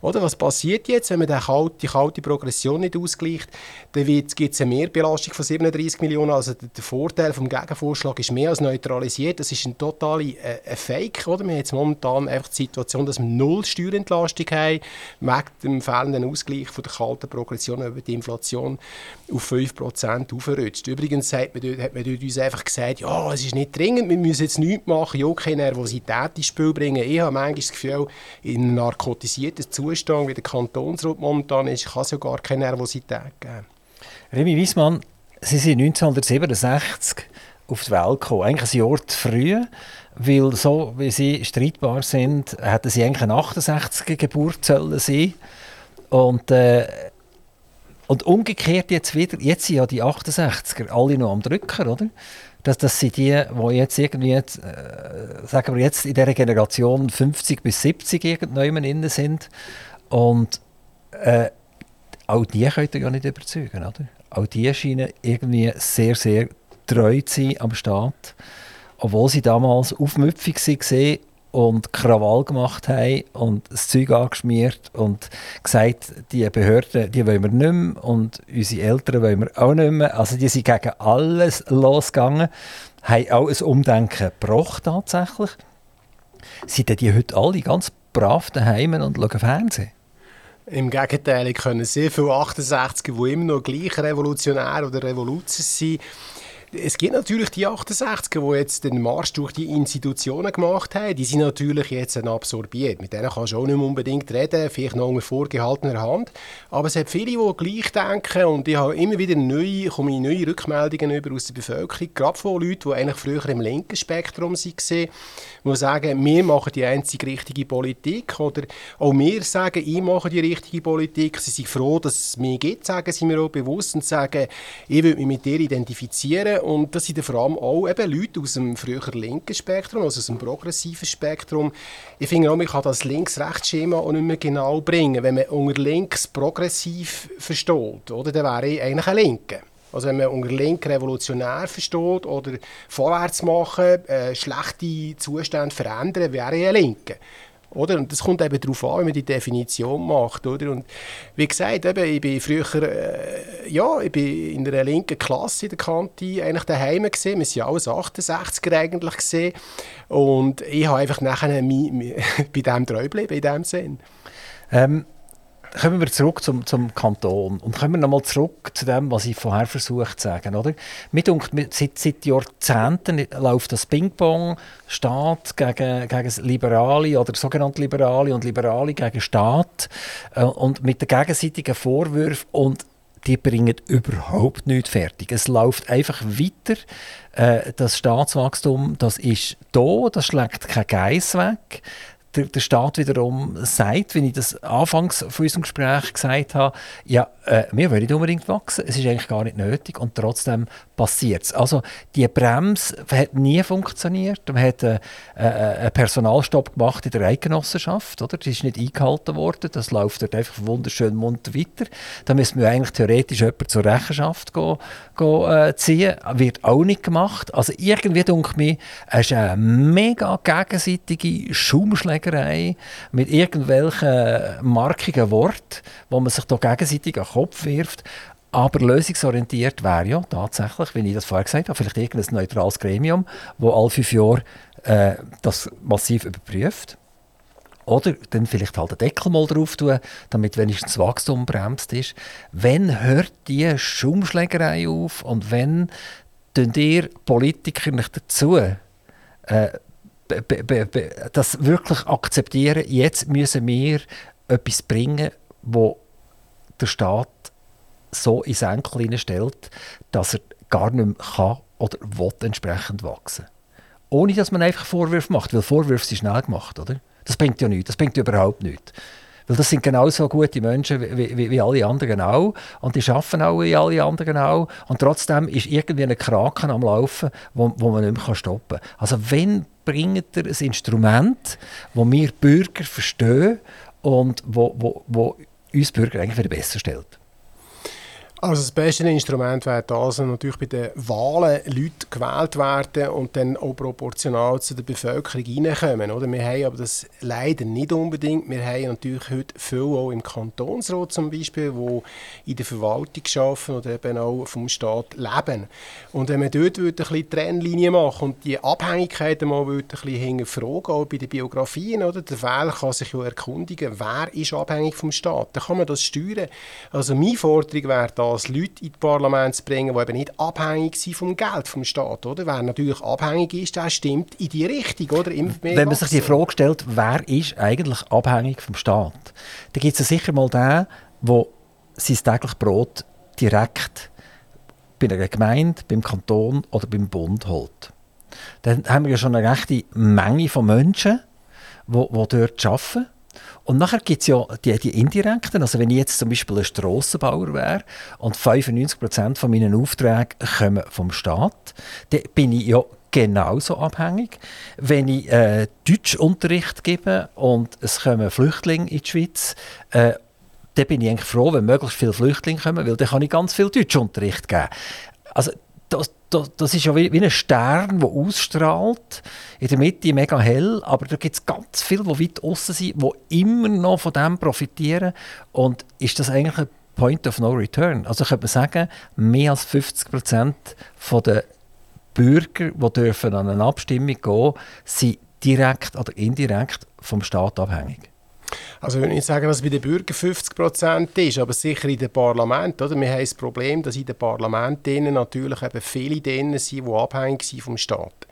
Oder was passiert jetzt, wenn man die kalte, die kalte Progression nicht ausgleicht? Dann gibt es eine Mehrbelastung von 37 Millionen. Also der, Vorteil vom Gegenvorschlag ist mehr als neutralisiert. Das ist ein totaler äh, Fake. Oder? Wir haben jetzt momentan einfach die Situation, dass wir null Steuerentlastung haben, wegen dem fehlenden Ausgleich von der kalten Progression über die Inflation auf 5% aufrutscht. Übrigens hat man, hat man uns einfach gesagt, ja, es ist nicht dringend, wir müssen jetzt nichts machen, ja, keine Nervosität ins Spiel bringen. Ich habe manchmal das Gefühl, in einem narkotisierten Zustand, wie der Kantonsrat momentan ist, kann es ja gar keine Nervosität geben. Remy Wiesmann, Sie sind 1967 auf die Welt gekommen, eigentlich ein Jahr zu früh, weil so wie Sie streitbar sind, hätten Sie eigentlich eine 68er Geburt sollen sein und äh, und umgekehrt jetzt wieder, jetzt sind ja die 68er alle noch am Drücker, oder? Das, das sind die, die jetzt irgendwie, äh, sagen wir jetzt in dieser Generation 50 bis 70 irgendwann sind. Und äh, auch die könnt ihr ja nicht überzeugen, oder? Auch die scheinen irgendwie sehr, sehr treu zu sein am Staat. Obwohl sie damals aufmüpfig waren und Krawall gemacht haben und das Zeug angeschmiert und gesagt, die Behörden, die wollen wir nicht mehr und unsere Eltern wollen wir auch nicht mehr. Also die sind gegen alles losgegangen, haben auch ein Umdenken gebracht tatsächlich. Sind die heute alle ganz brav daheim und schauen Fernsehen? Im Gegenteil, ich können sehr viele 68er, die immer noch gleich revolutionär oder Revoluzer sind, Es gibt natürlich die 68er, die jetzt den Marsch durch die Institutionen gemacht haben. Die sind natürlich jetzt absorbiert. Mit denen kannst du auch nicht unbedingt reden, vielleicht noch unter vorgehaltener Hand. Aber es hat viele, die gleich denken und ich habe immer wieder neue, komme neue Rückmeldungen über aus der Bevölkerung, gerade von Leuten, die eigentlich früher im linken Spektrum waren, die sagen, wir machen die einzige richtige Politik oder auch wir sagen, ich mache die richtige Politik. Sie sind froh, dass es mich gibt, sagen sie mir auch bewusst und sagen, ich will mich mit dir identifizieren und das sind vor allem auch eben Leute aus dem früher linken Spektrum, also aus dem progressiven Spektrum. Ich finde auch, man kann das Links-Rechts-Schema auch nicht mehr genau bringen. Wenn man unter links progressiv versteht, oder, dann wäre ich eigentlich ein Linker. Also wenn man unter Link revolutionär versteht oder vorwärts machen, äh, schlechte Zustände verändern, wäre ein Linker. Oder? Und das kommt eben darauf an, wie man die Definition macht. Oder? Und wie gesagt, eben, ich bin früher äh, ja, ich bin in einer linken Klasse in der Kante eigentlich daheim gesehen. Wir sind ja alles 68er eigentlich gesehen. Und ich habe einfach nachher bei dem treu geblieben, in dem Sinn. Ähm, kommen wir zurück zum, zum Kanton und kommen wir nochmal zurück zu dem, was ich vorher versucht zu sagen. Oder? Denkt, seit, seit Jahrzehnten läuft das Ping-Pong Staat gegen, gegen Liberale oder sogenannte Liberale und Liberale gegen Staat äh, und mit den gegenseitigen Vorwürfen und die bringen überhaupt nichts fertig. Es läuft einfach weiter. Äh, das Staatswachstum, das ist da, das schlägt kein Geiss weg der, der Staat wiederum sagt, wenn ich das anfangs von unserem Gespräch gesagt habe, ja, äh, wir wollen nicht unbedingt wachsen, es ist eigentlich gar nicht nötig und trotzdem passiert es. Also die Bremse hat nie funktioniert. Man hat äh, äh, einen Personalstopp gemacht in der Eidgenossenschaft, oder? das ist nicht eingehalten worden, das läuft dort einfach wunderschön munter weiter. Da müssen wir eigentlich theoretisch jemanden zur Rechenschaft go, go, äh, ziehen, wird auch nicht gemacht. Also irgendwie denke ich ist eine mega gegenseitige Schaumschlägerei mit irgendwelchen markigen Worten, wo man sich da gegenseitig an den Kopf wirft. Aber lösungsorientiert wäre ja tatsächlich, wie ich das vorher gesagt habe, vielleicht irgendein neutrales Gremium, das alle fünf Jahre äh, das massiv überprüft. Oder dann vielleicht halt den Deckel mal drauf tun, damit wenigstens das Wachstum bremst ist. Wenn hört die Schaumschlägerei auf und wenn tun ihr Politiker nicht dazu, äh, das wirklich akzeptieren, jetzt müssen wir etwas bringen, wo der Staat so ins Enkel stellt, dass er gar nicht mehr kann oder will entsprechend wachsen. Ohne dass man einfach Vorwürfe macht, weil Vorwürfe sind schnell gemacht, oder? Das bringt ja nichts, das bringt überhaupt nichts. Weil das sind genauso gute Menschen wie, wie, wie, alle anderen auch. Und die arbeiten auch wie alle anderen auch. Und trotzdem ist irgendwie ein Kraken am Laufen, wo, wo man nicht mehr stoppen kann. Also wenn bringt er ein Instrument, das wir Bürger verstehen und wo, wo, wo uns Bürger eigentlich wieder besser stellt? Also das beste Instrument wäre das, natürlich bei den Wahlen Leute gewählt werden und dann auch proportional zu der Bevölkerung reinkommen. Oder? Wir haben aber das leider nicht unbedingt. Wir haben natürlich heute viel auch im Kantonsrat zum Beispiel, wo in der Verwaltung arbeiten oder eben auch vom Staat leben. Und wenn man dort ein bisschen Trennlinie machen und die Abhängigkeiten mal ein bisschen hinterfragen, auch bei den Biografien, oder? der Wähler kann sich ja erkundigen, wer ist abhängig vom Staat. Dann kann man das steuern. Also meine Forderung wäre da, das, Leute ins Parlament zu bringen, die eben nicht abhängig sind vom Geld vom Staat. Oder? Wer natürlich abhängig ist, der stimmt in die Richtung. Oder? Wenn man sich die Frage stellt, wer ist eigentlich abhängig vom Staat, dann gibt es sicher mal den, der sein tägliches Brot direkt bei einer Gemeinde, beim Kanton oder beim Bund holt. Dann haben wir ja schon eine rechte Menge von Menschen, die, die dort arbeiten und nachher gibt es ja die, die indirekten. Also wenn ich jetzt zum Beispiel ein Strassenbauer wäre und 95% von meinen Aufträgen kommen vom Staat, dann bin ich ja genauso abhängig. Wenn ich äh, Deutschunterricht gebe und es kommen Flüchtlinge in die Schweiz, äh, dann bin ich eigentlich froh, wenn möglichst viele Flüchtlinge kommen, weil dann kann ich ganz viel Deutschunterricht geben. Also das, ist ja wie, wie ein Stern, der ausstrahlt, in der Mitte mega hell, aber da gibt es ganz viele, die weit außen sind, die immer noch von dem profitieren. Und ist das eigentlich ein Point of No Return? Also könnte man sagen, mehr als 50 Prozent der Bürger, die dürfen an eine Abstimmung gehen, sind direkt oder indirekt vom Staat abhängig. Also ich würde nicht sagen, dass es bei den Bürgern 50 Prozent ist, aber sicher in den Parlament. Oder? Wir haben das Problem, dass in den Parlamenten natürlich eben viele drin sind, die abhängig sind vom Staat.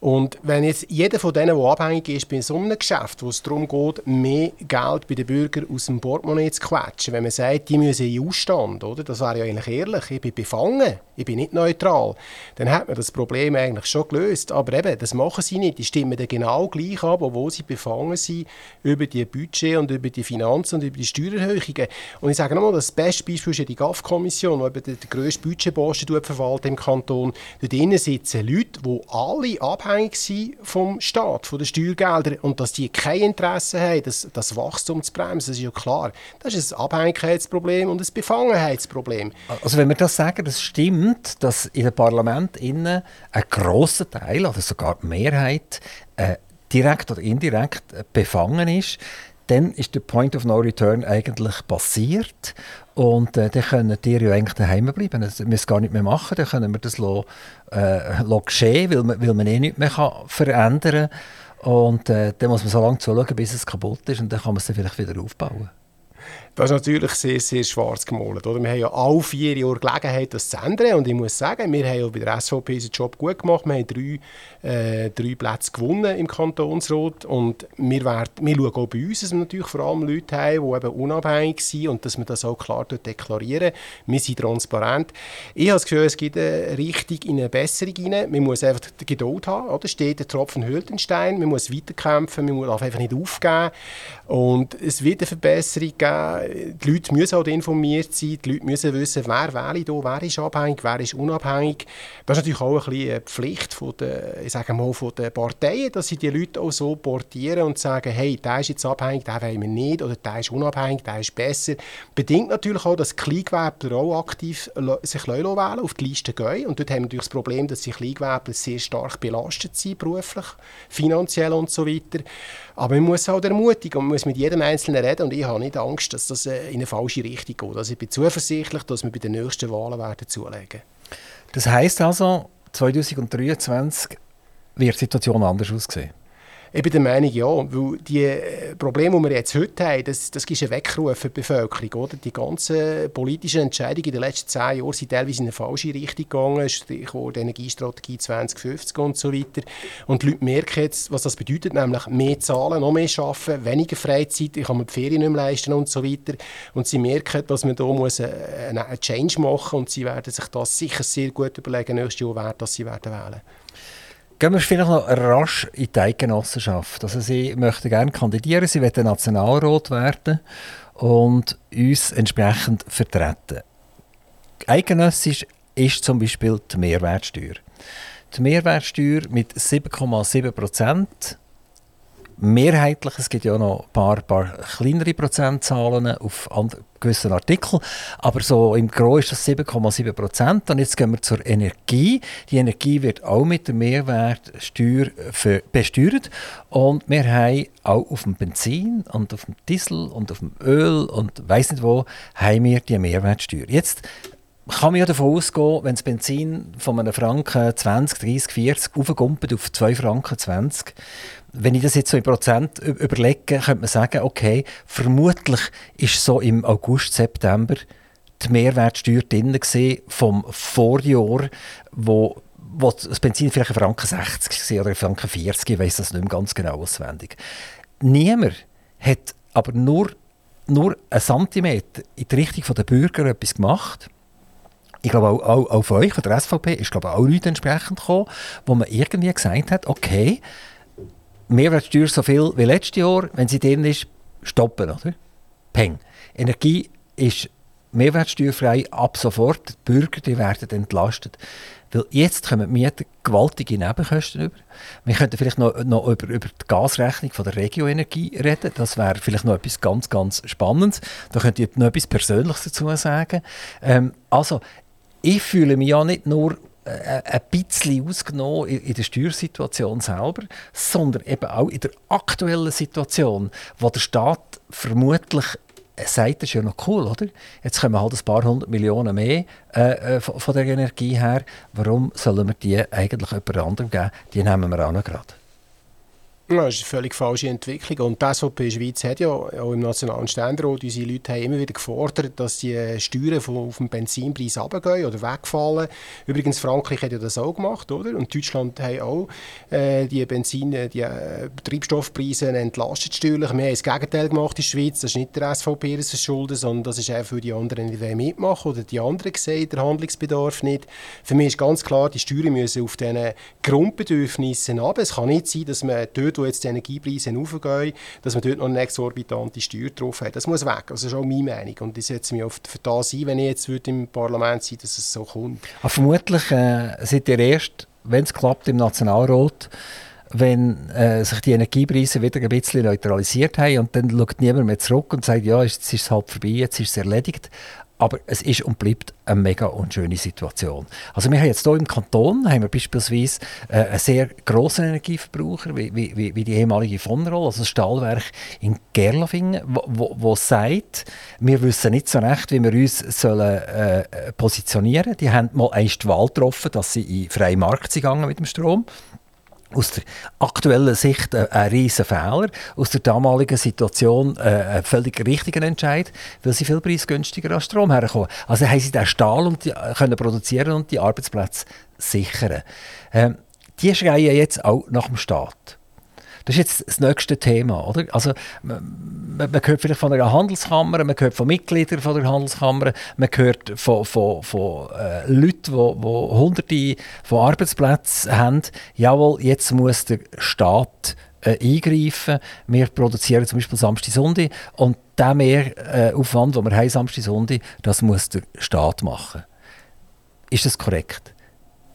Und wenn jetzt jeder von denen, der abhängig ist bei so einem Geschäft, wo es darum geht, mehr Geld bei den Bürgern aus dem Portemonnaie zu quetschen, wenn man sagt, die müssen in Ausstand, oder? das wäre ja eigentlich ehrlich, ich bin befangen, ich bin nicht neutral, dann hat man das Problem eigentlich schon gelöst. Aber eben, das machen sie nicht, die stimmen dann genau gleich ab, obwohl sie befangen sind über die Budget und über die Finanzen und über die Steuererhöhungen. Und ich sage nochmal, das beste Beispiel ist ja die GAF-Kommission, die den, grössten Budgetposten verwaltet im Kanton. Dort drinnen sitzen Leute, die alle abhängig abhängig vom Staat, von den Steuergeldern und dass die kein Interesse haben, das, das Wachstum zu bremsen, das ist ja klar. Das ist ein Abhängigkeitsproblem und ein Befangenheitsproblem. Also wenn wir das sagen, das stimmt, dass in den Parlament ein grosser Teil oder sogar die Mehrheit äh, direkt oder indirekt befangen ist, dann ist der Point of No Return eigentlich passiert und äh, dann können die ja eigentlich daheim bleiben. Also, wir müssen es gar nicht mehr machen, dann können wir das lassen, äh, lassen geschehen, weil man, weil man eh nichts mehr kann verändern kann. Und äh, dann muss man so lange zuschauen, bis es kaputt ist und dann kann man es vielleicht wieder aufbauen. Das ist natürlich sehr, sehr schwarz gemalt. Oder? Wir haben ja alle vier Jahre Gelegenheit, das zu ändern. Und ich muss sagen, wir haben ja bei der SVP unseren Job gut gemacht. Wir haben drei, äh, drei Plätze gewonnen im Kantonsrat. Und wir, werden, wir schauen auch bei uns, dass wir natürlich vor allem Leute haben, die eben unabhängig sind und dass wir das auch klar deklarieren. Wir sind transparent. Ich habe das Gefühl, es gibt eine Richtung in eine Besserung rein. Man muss einfach die Geduld haben. Oder? Steht der Tropfen Stein. Man muss weiterkämpfen. Man muss einfach nicht aufgeben. Und es wird eine Verbesserung geben die Leute müssen halt informiert sein, die Leute müssen wissen, wer wähle da, wer ist abhängig, wer ist unabhängig. Das ist natürlich auch ein bisschen eine Pflicht von der, ich sage mal, von den Parteien, dass sie die Leute auch so portieren und sagen, hey, der ist jetzt abhängig, der wollen wir nicht, oder der ist unabhängig, der ist besser. Bedingt natürlich auch, dass Kleingewerbler auch aktiv sich wählen auf die Liste gehen. Und dort haben wir natürlich das Problem, dass die Kleingewerbler sehr stark belastet sind, beruflich, finanziell und so weiter. Aber man muss auch ermutigen und man muss mit jedem Einzelnen reden und ich habe nicht Angst, dass das äh, in eine falsche Richtung geht. Also ich bin zuversichtlich, dass wir bei den nächsten Wahlen werden zulegen. Das heisst also, 2023 wird die Situation anders aussehen? Ich bin der Meinung, ja, weil die äh, Probleme, die wir jetzt heute haben, das, das ist ein Weckruf für die Bevölkerung. Oder? Die ganzen politischen Entscheidungen in den letzten zehn Jahren sind teilweise in eine falsche Richtung gegangen, Stichwort Energiestrategie 2050 und so weiter. Und die Leute merken jetzt, was das bedeutet, nämlich mehr zahlen, noch mehr arbeiten, weniger Freizeit, ich kann mir die Ferien nicht mehr leisten und so weiter. Und sie merken, dass man da muss einen, Change machen muss und sie werden sich das sicher sehr gut überlegen, nächstes Jahr, wer das sie werden wählen. Gehen wir vielleicht noch rasch in die Eidgenossenschaft. Also sie möchten gerne kandidieren, sie wollen Nationalrat werden und uns entsprechend vertreten. Eidgenössisch ist zum Beispiel die Mehrwertsteuer. Die Mehrwertsteuer mit 7,7 Prozent mehrheitlich, es gibt ja noch ein paar, paar kleinere Prozentzahlen auf gewissen Artikeln, aber so im Großen ist das 7,7 Prozent. Und jetzt gehen wir zur Energie. Die Energie wird auch mit der Mehrwertsteuer besteuert und wir haben auch auf dem Benzin und auf dem Diesel und auf dem Öl und weiß nicht wo, haben wir die Mehrwertsteuer. Jetzt kann man ja davon ausgehen, wenn das Benzin von einem Franken 20, 30, 40 aufgumpelt auf 2 Franken 20, wenn ich das jetzt so in Prozent überlege, könnte man sagen, okay, vermutlich ist so im August, September die Mehrwertsteuer drin vom Vorjahr, wo, wo das Benzin vielleicht Franken 60 war oder Franken 40, ich weiß das nicht mehr ganz genau auswendig. Niemand hat aber nur, nur einen Zentimeter in die Richtung der Bürger etwas gemacht. Ich glaube, auch, auch, auch von euch, von der SVP, ist glaube auch Leute entsprechend gekommen, wo man irgendwie gesagt hat, okay, Mehrwertsteuer so viel wie letztes Jahr, wenn sie drin ist, stoppen, oder? Peng. Energie ist mehrwertsteuerfrei ab sofort. Die Bürger die werden entlastet. Weil jetzt kommen die Mieter gewaltige Nebenkosten über. Wir könnten vielleicht noch, noch über, über die Gasrechnung von der Regioenergie reden. Das wäre vielleicht noch etwas ganz, ganz Spannendes. Da könnt ihr noch etwas Persönliches dazu sagen. Ähm, also, ich fühle mich ja nicht nur ein bisschen ausgenommen in der Steuersituation selber, sondern eben auch in der aktuellen Situation, wo der Staat vermutlich äh, sagt, das ist ja noch cool, oder? Jetzt kommen halt ein paar hundert Millionen mehr äh, äh von, der Energie her. Warum sollen wir die eigentlich jemand anderem geben? Die nehmen wir auch noch gerade. Ja, das ist eine völlig falsche Entwicklung. Und die SVP Schweiz hat ja auch im Nationalen Ständerat, unsere Leute haben immer wieder gefordert, dass die Steuern von, auf den Benzinpreis runtergehen oder wegfallen. Übrigens, Frankreich hat ja das auch gemacht, oder? Und Deutschland hat auch äh, die Benzin, die äh, Treibstoffpreise entlastet steuerlich. Wir haben das Gegenteil gemacht in der Schweiz. Das ist nicht der SVP das Schulden, sondern das ist auch für die anderen, die mitmachen oder die anderen sehen der Handlungsbedarf nicht. Für mich ist ganz klar, die Steuern müssen auf diesen Grundbedürfnissen ab. Es kann nicht sein, dass man dort wo jetzt die Energiepreise aufgehen, dass man dort noch eine exorbitante Steuer drauf hat. Das muss weg. Also, das ist auch meine Meinung. Und ich setze mich oft für das ein, wenn ich jetzt im Parlament sein dass es so kommt. Aber vermutlich äh, seid ihr erst, wenn es klappt, im Nationalrat, wenn äh, sich die Energiepreise wieder ein bisschen neutralisiert haben und dann schaut niemand mehr zurück und sagt, ja, jetzt ist es halt vorbei, jetzt ist es erledigt. Aber es ist und bleibt eine mega unschöne Situation. Also wir haben jetzt hier im Kanton haben wir beispielsweise äh, einen sehr grossen Energieverbraucher, wie, wie, wie die ehemalige von Roll, also das Stahlwerk in Gerlafingen, wo, wo, wo sagt, wir wissen nicht so recht, wie wir uns sollen, äh, positionieren Die haben mal einst die Wahl getroffen, dass sie in freien Markt sind gegangen mit dem Strom aus der aktuellen Sicht ein, ein riesen Fehler, aus der damaligen Situation äh, ein völlig richtiger Entscheid, weil sie viel preisgünstiger an Strom herkommen. Also haben sie den Stahl und die, äh, können produzieren und die Arbeitsplätze sichern. Ähm, die schreien jetzt auch nach dem Staat. Das ist jetzt das nächste Thema. Oder? Also, man, man hört vielleicht von einer Handelskammer, man hört von Mitgliedern von der Handelskammer, man hört von, von, von äh, Leuten, die, hunderte von Arbeitsplätzen haben. Jawohl, jetzt muss der Staat äh, eingreifen. Wir produzieren zum Beispiel Samstag, Sonntag und der mehr äh, Aufwand, den wir haben Samstag, Sonntag, das muss der Staat machen. Ist das korrekt?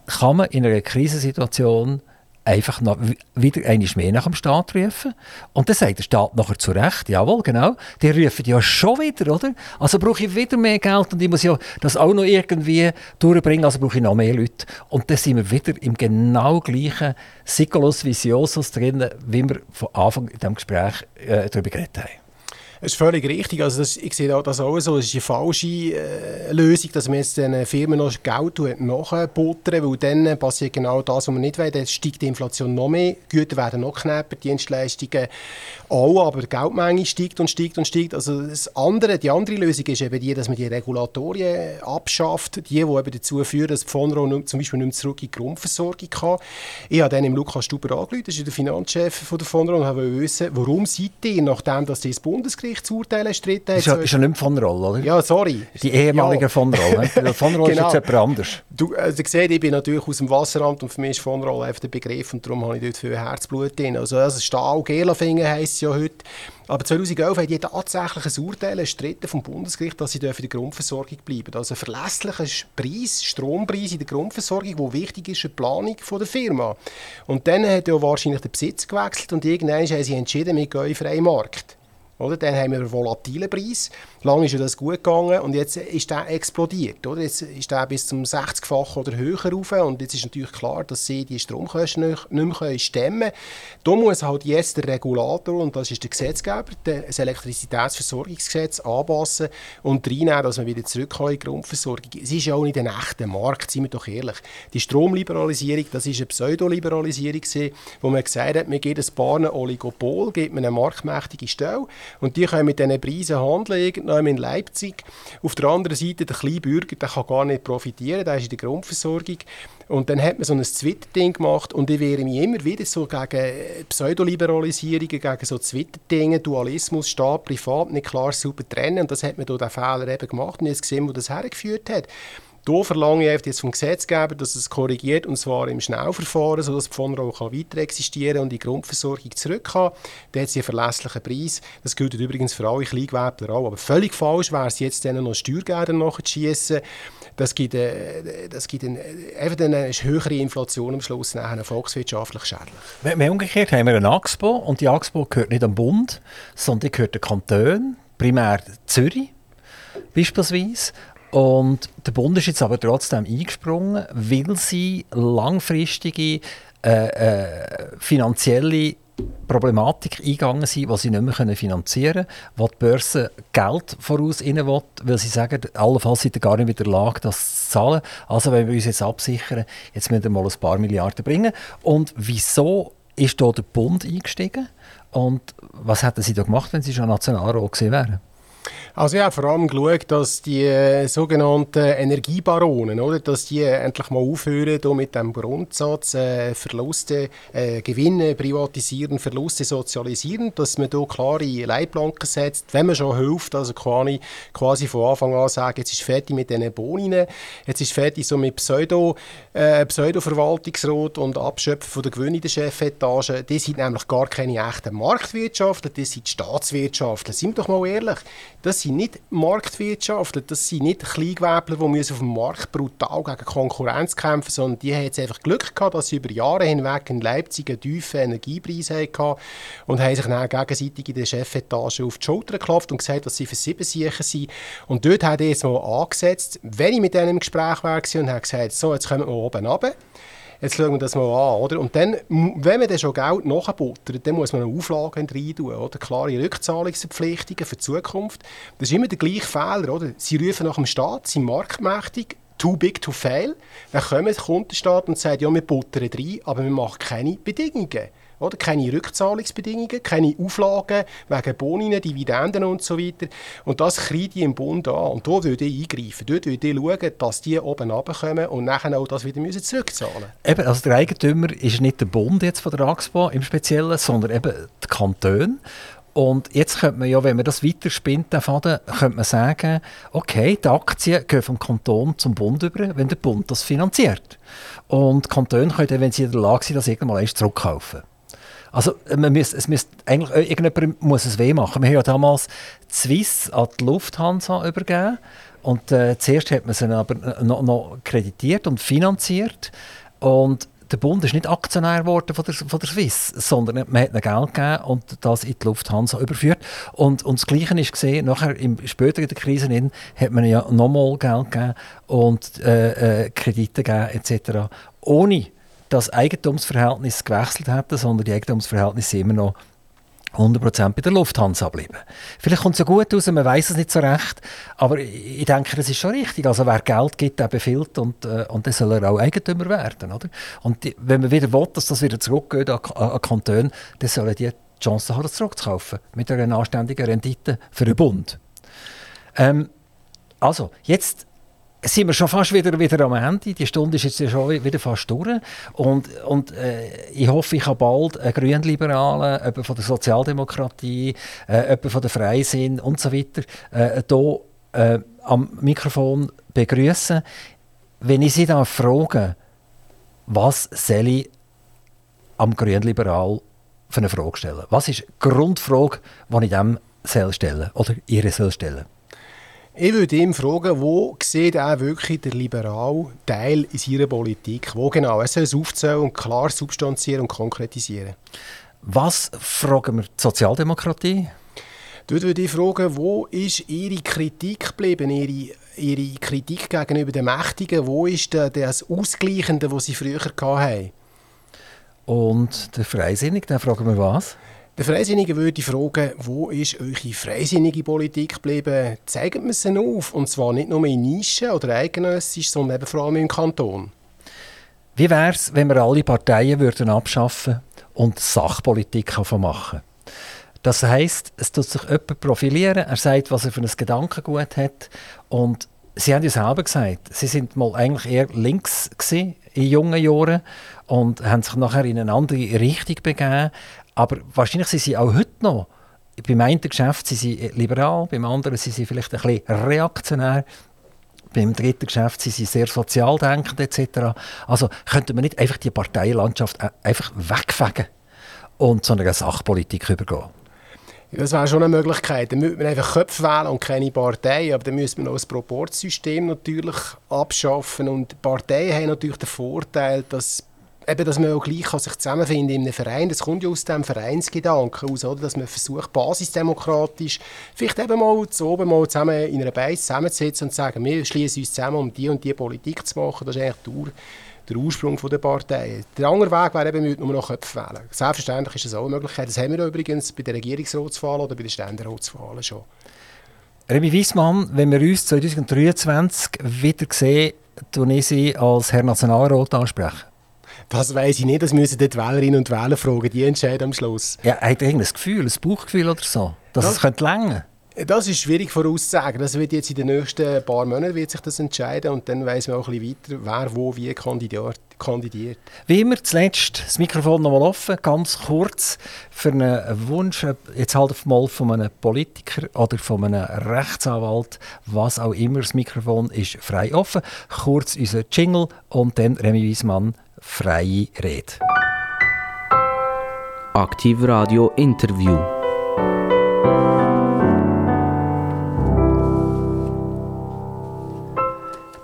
Kann man in einer Krisensituation einfach noch wieder einmal mehr nach dem Staat rufen. Und dann sagt der Staat nachher zu Recht, jawohl, genau, die rufen ja schon wieder, oder? Also brauche ich wieder mehr Geld und ich muss ja das auch noch irgendwie durchbringen, also brauche ich noch mehr Leute. Und dann sind wir wieder im genau gleichen Siculus Viciosus drin, wie wir von Anfang in diesem Gespräch äh, darüber geredet haben. Das ist völlig richtig. Also das, ich sehe das auch so. Es ist eine falsche äh, Lösung, dass man jetzt den Firmen noch Geld nachbuttern weil dann passiert genau das, was man nicht will. Dann steigt die Inflation noch mehr, Güter werden noch knapper, Dienstleistungen auch, aber die Geldmenge steigt und steigt und steigt. Also das andere, die andere Lösung ist eben die, dass man die Regulatorien abschafft, die, die eben dazu führen, dass die Fonro zum Beispiel nicht mehr zurück in die Grundversorgung kann. Ich habe dann im Lukas Stuber angerufen, das ist der Finanzchef von der Fonro, und wollte wissen, warum seid ihr, nachdem dass das Bundesgericht Gerichtsurteil erstritten hat. Ist ja, ist ja nicht von Roll, oder? Ja, sorry. Die ehemalige ja. von Roll. Ne? von Roll genau. ist jetzt jemand anders. Du, also, ihr seht, ich bin natürlich aus dem Wasseramt und für mich ist von Roll einfach der Begriff und darum habe ich dort viel Herzblut drin. Also, also Stahl, Gelafingen heisst es ja heute. Aber 2011 hat jeder tatsächlich ein Urteil erstritten vom Bundesgericht, dass sie in der Grundversorgung bleiben Also ein verlässlicher Preis, Strompreis in der Grundversorgung, der wichtig ist für die Planung der Firma. Und dann hat ja wahrscheinlich der Besitz gewechselt und irgendwann haben sie entschieden, wir gehen in freien Markt. Oder? Dann haben wir einen volatilen Preis. Lange ist das gut gegangen und jetzt ist der explodiert. Oder? Jetzt ist der bis zum 60-fachen oder höher rauf und jetzt ist natürlich klar, dass sie die Stromkosten nicht, nicht mehr stemmen können. Da muss halt jetzt der Regulator, und das ist der Gesetzgeber, das Elektrizitätsversorgungsgesetz anpassen und reinnehmen, dass man wieder zurück in die Grundversorgung. Es ist ja auch nicht ein echter Markt, seien wir doch ehrlich. Die Stromliberalisierung, das ist eine Pseudoliberalisierung, wo man gesagt hat, man gibt ein paar Oligopol, gibt man eine marktmächtige Stelle und die können mit diesen Preisen handeln, in Leipzig. Auf der anderen Seite, der kleine Bürger, der kann gar nicht profitieren, der ist in der Grundversorgung. Und dann hat man so ein Twitter-Ding gemacht und ich wehre mich immer wieder so gegen Pseudoliberalisierungen, gegen so Twitter-Dinge, Dualismus, Staat, Privat, nicht klar super trennen. Und das hat man durch den Fehler eben gemacht und jetzt gesehen, wo das hergeführt hat. Da verlange ich jetzt vom Gesetzgeber, dass es korrigiert, und zwar im Schnellverfahren, sodass die auch weiter existieren und die Grundversorgung zurück kann. Dann hat sie einen verlässlichen Preis. Das gilt übrigens für alle Kleingewerbler auch. Aber völlig falsch wäre es jetzt, denen noch Steuergelder nachzuschießen. Das gibt, äh, das gibt eine, einfach eine höhere Inflation am Schluss, nachher volkswirtschaftlich schädlich. Wir, umgekehrt haben wir eine AXPO und die AXPO gehört nicht am Bund, sondern die gehört den Kantonen, primär Zürich beispielsweise. Und der Bund ist jetzt aber trotzdem eingesprungen, weil sie langfristige äh, äh, finanzielle Problematik eingegangen sind, die sie nicht mehr finanzieren können, wo die Börse Geld voraus rein will, weil sie sagen, allenfalls sind sie gar nicht in der Lage, das zu zahlen. Also wenn wir uns jetzt absichern, jetzt müssen wir mal ein paar Milliarden bringen. Und wieso ist hier der Bund eingestiegen. Und was hätten Sie da gemacht, wenn Sie schon Nationalrat gewesen wären? Also ja, vor allem geschaut, dass die äh, sogenannten Energiebaronen, oder, dass die endlich mal aufhören mit dem Grundsatz äh, Verluste, äh, Gewinne privatisieren, Verluste sozialisieren, dass man da klare Leitplanken setzt, wenn man schon hilft, also quasi, quasi von Anfang an sagen, jetzt ist fertig mit diesen Bohnen, jetzt ist fertig so mit Pseudo, äh, Pseudo-Verwaltungsrat und Abschöpfen von der Gewinne in der Chefetage, die sind nämlich gar keine echten Marktwirtschaftler, die sind Staatswirtschaftler. Sind wir doch mal ehrlich, das sind nicht Marktwirtschaftler, das sind nicht Kleingewerbler, die auf dem Markt brutal gegen Konkurrenz kämpfen sondern die haben jetzt einfach Glück gehabt, dass sie über Jahre hinweg in Leipzig einen tiefen Energiepreis hatten und haben sich dann gegenseitig in der Chefetage auf die Schulter geklopft und gesagt, dass sie für sieben sicher sind. Und dort hat er jetzt mal angesetzt, wenn ich mit denen im Gespräch war und habe gesagt, so, jetzt kommen wir oben runter jetzt schauen wir das mal an. Oder? Und dann, wenn man dann schon Geld nachbuttert, dann muss man eine Auflagen rein tun, oder? klare Rückzahlungsverpflichtungen für die Zukunft. Das ist immer der gleiche Fehler. Oder? Sie rufen nach dem Staat, sind marktmächtig, too big to fail. Dann kommt der Kundenstaat und sagt, ja, wir buttern rein, aber wir machen keine Bedingungen. Oder? Keine Rückzahlungsbedingungen, keine Auflagen wegen Bonien, Dividenden und so weiter. Und das kriege ich im Bund an. Und da würde ich eingreifen. Dort würde ich schauen, dass die oben runterkommen und nachher auch das wieder müssen zurückzahlen müssen. Eben, also der Eigentümer ist nicht der Bund jetzt von der AXPO im Speziellen, sondern eben die Kantone. Und jetzt könnte man ja, wenn man das weiterspinnt, den Faden, könnte man sagen, okay, die Aktien gehen vom Kanton zum Bund über, wenn der Bund das finanziert. Und die Kantone können, wenn sie in der Lage sind, das irgendwann erst zurückkaufen. Also man muss, es müsste eigentlich äh, irgendjemand muss es weh machen. Wir haben ja damals die Swiss an die Lufthansa übergeben und äh, zuerst hat man sie aber noch, noch kreditiert und finanziert und der Bund ist nicht Aktionär geworden von der, von der Swiss, sondern man hat ihnen Geld gegeben und das in die Lufthansa überführt. Und, und das Gleiche ist gesehen, nachher im, später in der Krise in, hat man ja nochmal Geld gegeben und äh, äh, Kredite gegeben etc. Ohne das Eigentumsverhältnis gewechselt hätten, sondern die Eigentumsverhältnisse immer noch 100% bei der Lufthansa bleiben. Vielleicht kommt es ja gut raus, man weiß es nicht so recht, aber ich denke, das ist schon richtig. Also wer Geld gibt, der befiehlt und, äh, und dann soll er auch Eigentümer werden. Oder? Und die, wenn man wieder will, dass das wieder zurückgeht an, an Kantone, dann sollen die die Chance haben, das zurückzukaufen. Mit einer anständigen Rendite für den Bund. Ähm, also, jetzt sind wir schon fast wieder, wieder am Ende. Die Stunde ist jetzt schon wieder fast durch. Und, und äh, ich hoffe, ich kann bald einen Grünliberalen, jemanden von der Sozialdemokratie, äh, jemanden von der Freisinn und so weiter äh, hier äh, am Mikrofon begrüßen. Wenn ich Sie dann frage, was soll ich am Grünliberal für eine Frage stellen? Was ist die Grundfrage, die ich dem soll stellen oder ihr soll stellen? Ich würde ihn fragen, wo sieht er wirklich der liberale Teil in seiner Politik? Wo genau? Er soll es aufzählen und klar substanzieren und konkretisieren. Was fragen wir die Sozialdemokratie? Dort würde ich fragen, wo ist Ihre Kritik geblieben, Ihre, Ihre Kritik gegenüber den Mächtigen? Wo ist das Ausgleichende, das Sie früher hatten? Und der Freisinnige, dann fragen wir was? Der Freisinnige würde fragen, wo ist eure freisinnige Politik geblieben? Zeigt mir sie auf, und zwar nicht nur in Nischen oder eidgenössisch, sondern eben vor allem im Kanton. Wie wäre es, wenn wir alle Parteien würden abschaffen und Sachpolitik machen Das heisst, es tut sich jemand profilieren, er sagt, was er für ein Gedankengut hat und Sie haben ja selber gesagt, Sie sind mal eigentlich eher links in jungen Jahren und haben sich nachher in eine andere Richtung begeben. Aber wahrscheinlich sind sie auch heute noch, beim einen Geschäft sind sie liberal, beim anderen sind sie vielleicht ein bisschen reaktionär, beim dritten Geschäft sind sie sehr sozial denkend etc. Also könnte man nicht einfach die Parteilandschaft einfach wegfegen und zu einer Sachpolitik übergehen? Das wäre schon eine Möglichkeit. Dann müsste man einfach Köpfe wählen und keine Partei. Aber dann müsste man auch das Proportsystem natürlich abschaffen. Und Parteien haben natürlich den Vorteil, dass eben, dass man auch gleich kann sich zusammenfinden in einem Verein, das kommt ja aus dem Vereinsgedanken aus, oder? dass man versucht, basisdemokratisch vielleicht eben mal zu oben mal zusammen in einer Base zusammenzusetzen und zu sagen, wir schließen uns zusammen, um die und die Politik zu machen. Das ist eigentlich der, der Ursprung der Partei. Der andere Weg wäre eben, nur noch Köpfe wählen. Selbstverständlich ist das auch eine Möglichkeit. Das haben wir übrigens bei der Regierungsratswahl oder bei den Ständeratswahlen schon. Remy Wiesmann, wenn wir uns 2023 wieder sehen, tun ich Sie als Herr Nationalrat ansprechen. Das weiß ich nicht, das müssen die Wählerinnen und Wähler fragen, die entscheiden am Schluss. Ja, hat er irgendein Gefühl, ein Bauchgefühl oder so, dass das es könnte länger? Das ist schwierig vorauszusagen. Das wird jetzt in den nächsten paar Monaten wird sich das entscheiden und dann weiß man auch ein bisschen weiter, wer wo wie kandidiert. Wie immer zuletzt das Mikrofon noch mal offen, ganz kurz für einen Wunsch, jetzt halt mal von einem Politiker oder von einem Rechtsanwalt, was auch immer, das Mikrofon ist frei offen. Kurz unser Jingle und dann Remy Wiesmann, freie Rede. Aktiv Radio Interview.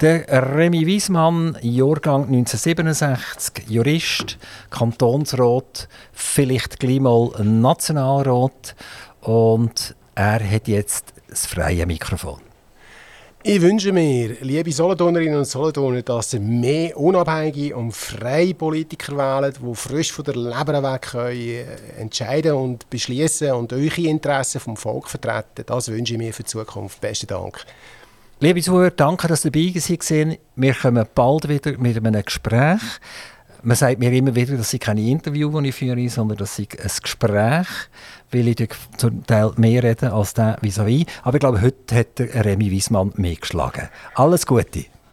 Der Remy Wiesmann, Jahrgang 1967, Jurist, Kantonsrat, vielleicht gleich mal Nationalrat und er hat jetzt das freie Mikrofon. Ich wünsche mir, liebe Solothurnerinnen und Solothurner, dass ihr mehr unabhängige und freie Politiker wählen, die frisch von der Leber weg können, äh, entscheiden und beschließen und eure Interessen vom Volk vertreten. Das wünsche ich mir für die Zukunft. Besten Dank. Liebe Zuhörer, danke, dass ihr dabei waren. Wir kommen bald wieder mit einem Gespräch. Man sagt mir immer wieder, dass ich keine Interview, die ich führe, sondern dass ich ein Gespräch, weil ich zum Teil mehr rede als der vis-à-vis. -vis. Aber ich glaube, heute hat der Remy Wiesmann mehr geschlagen. Alles Gute.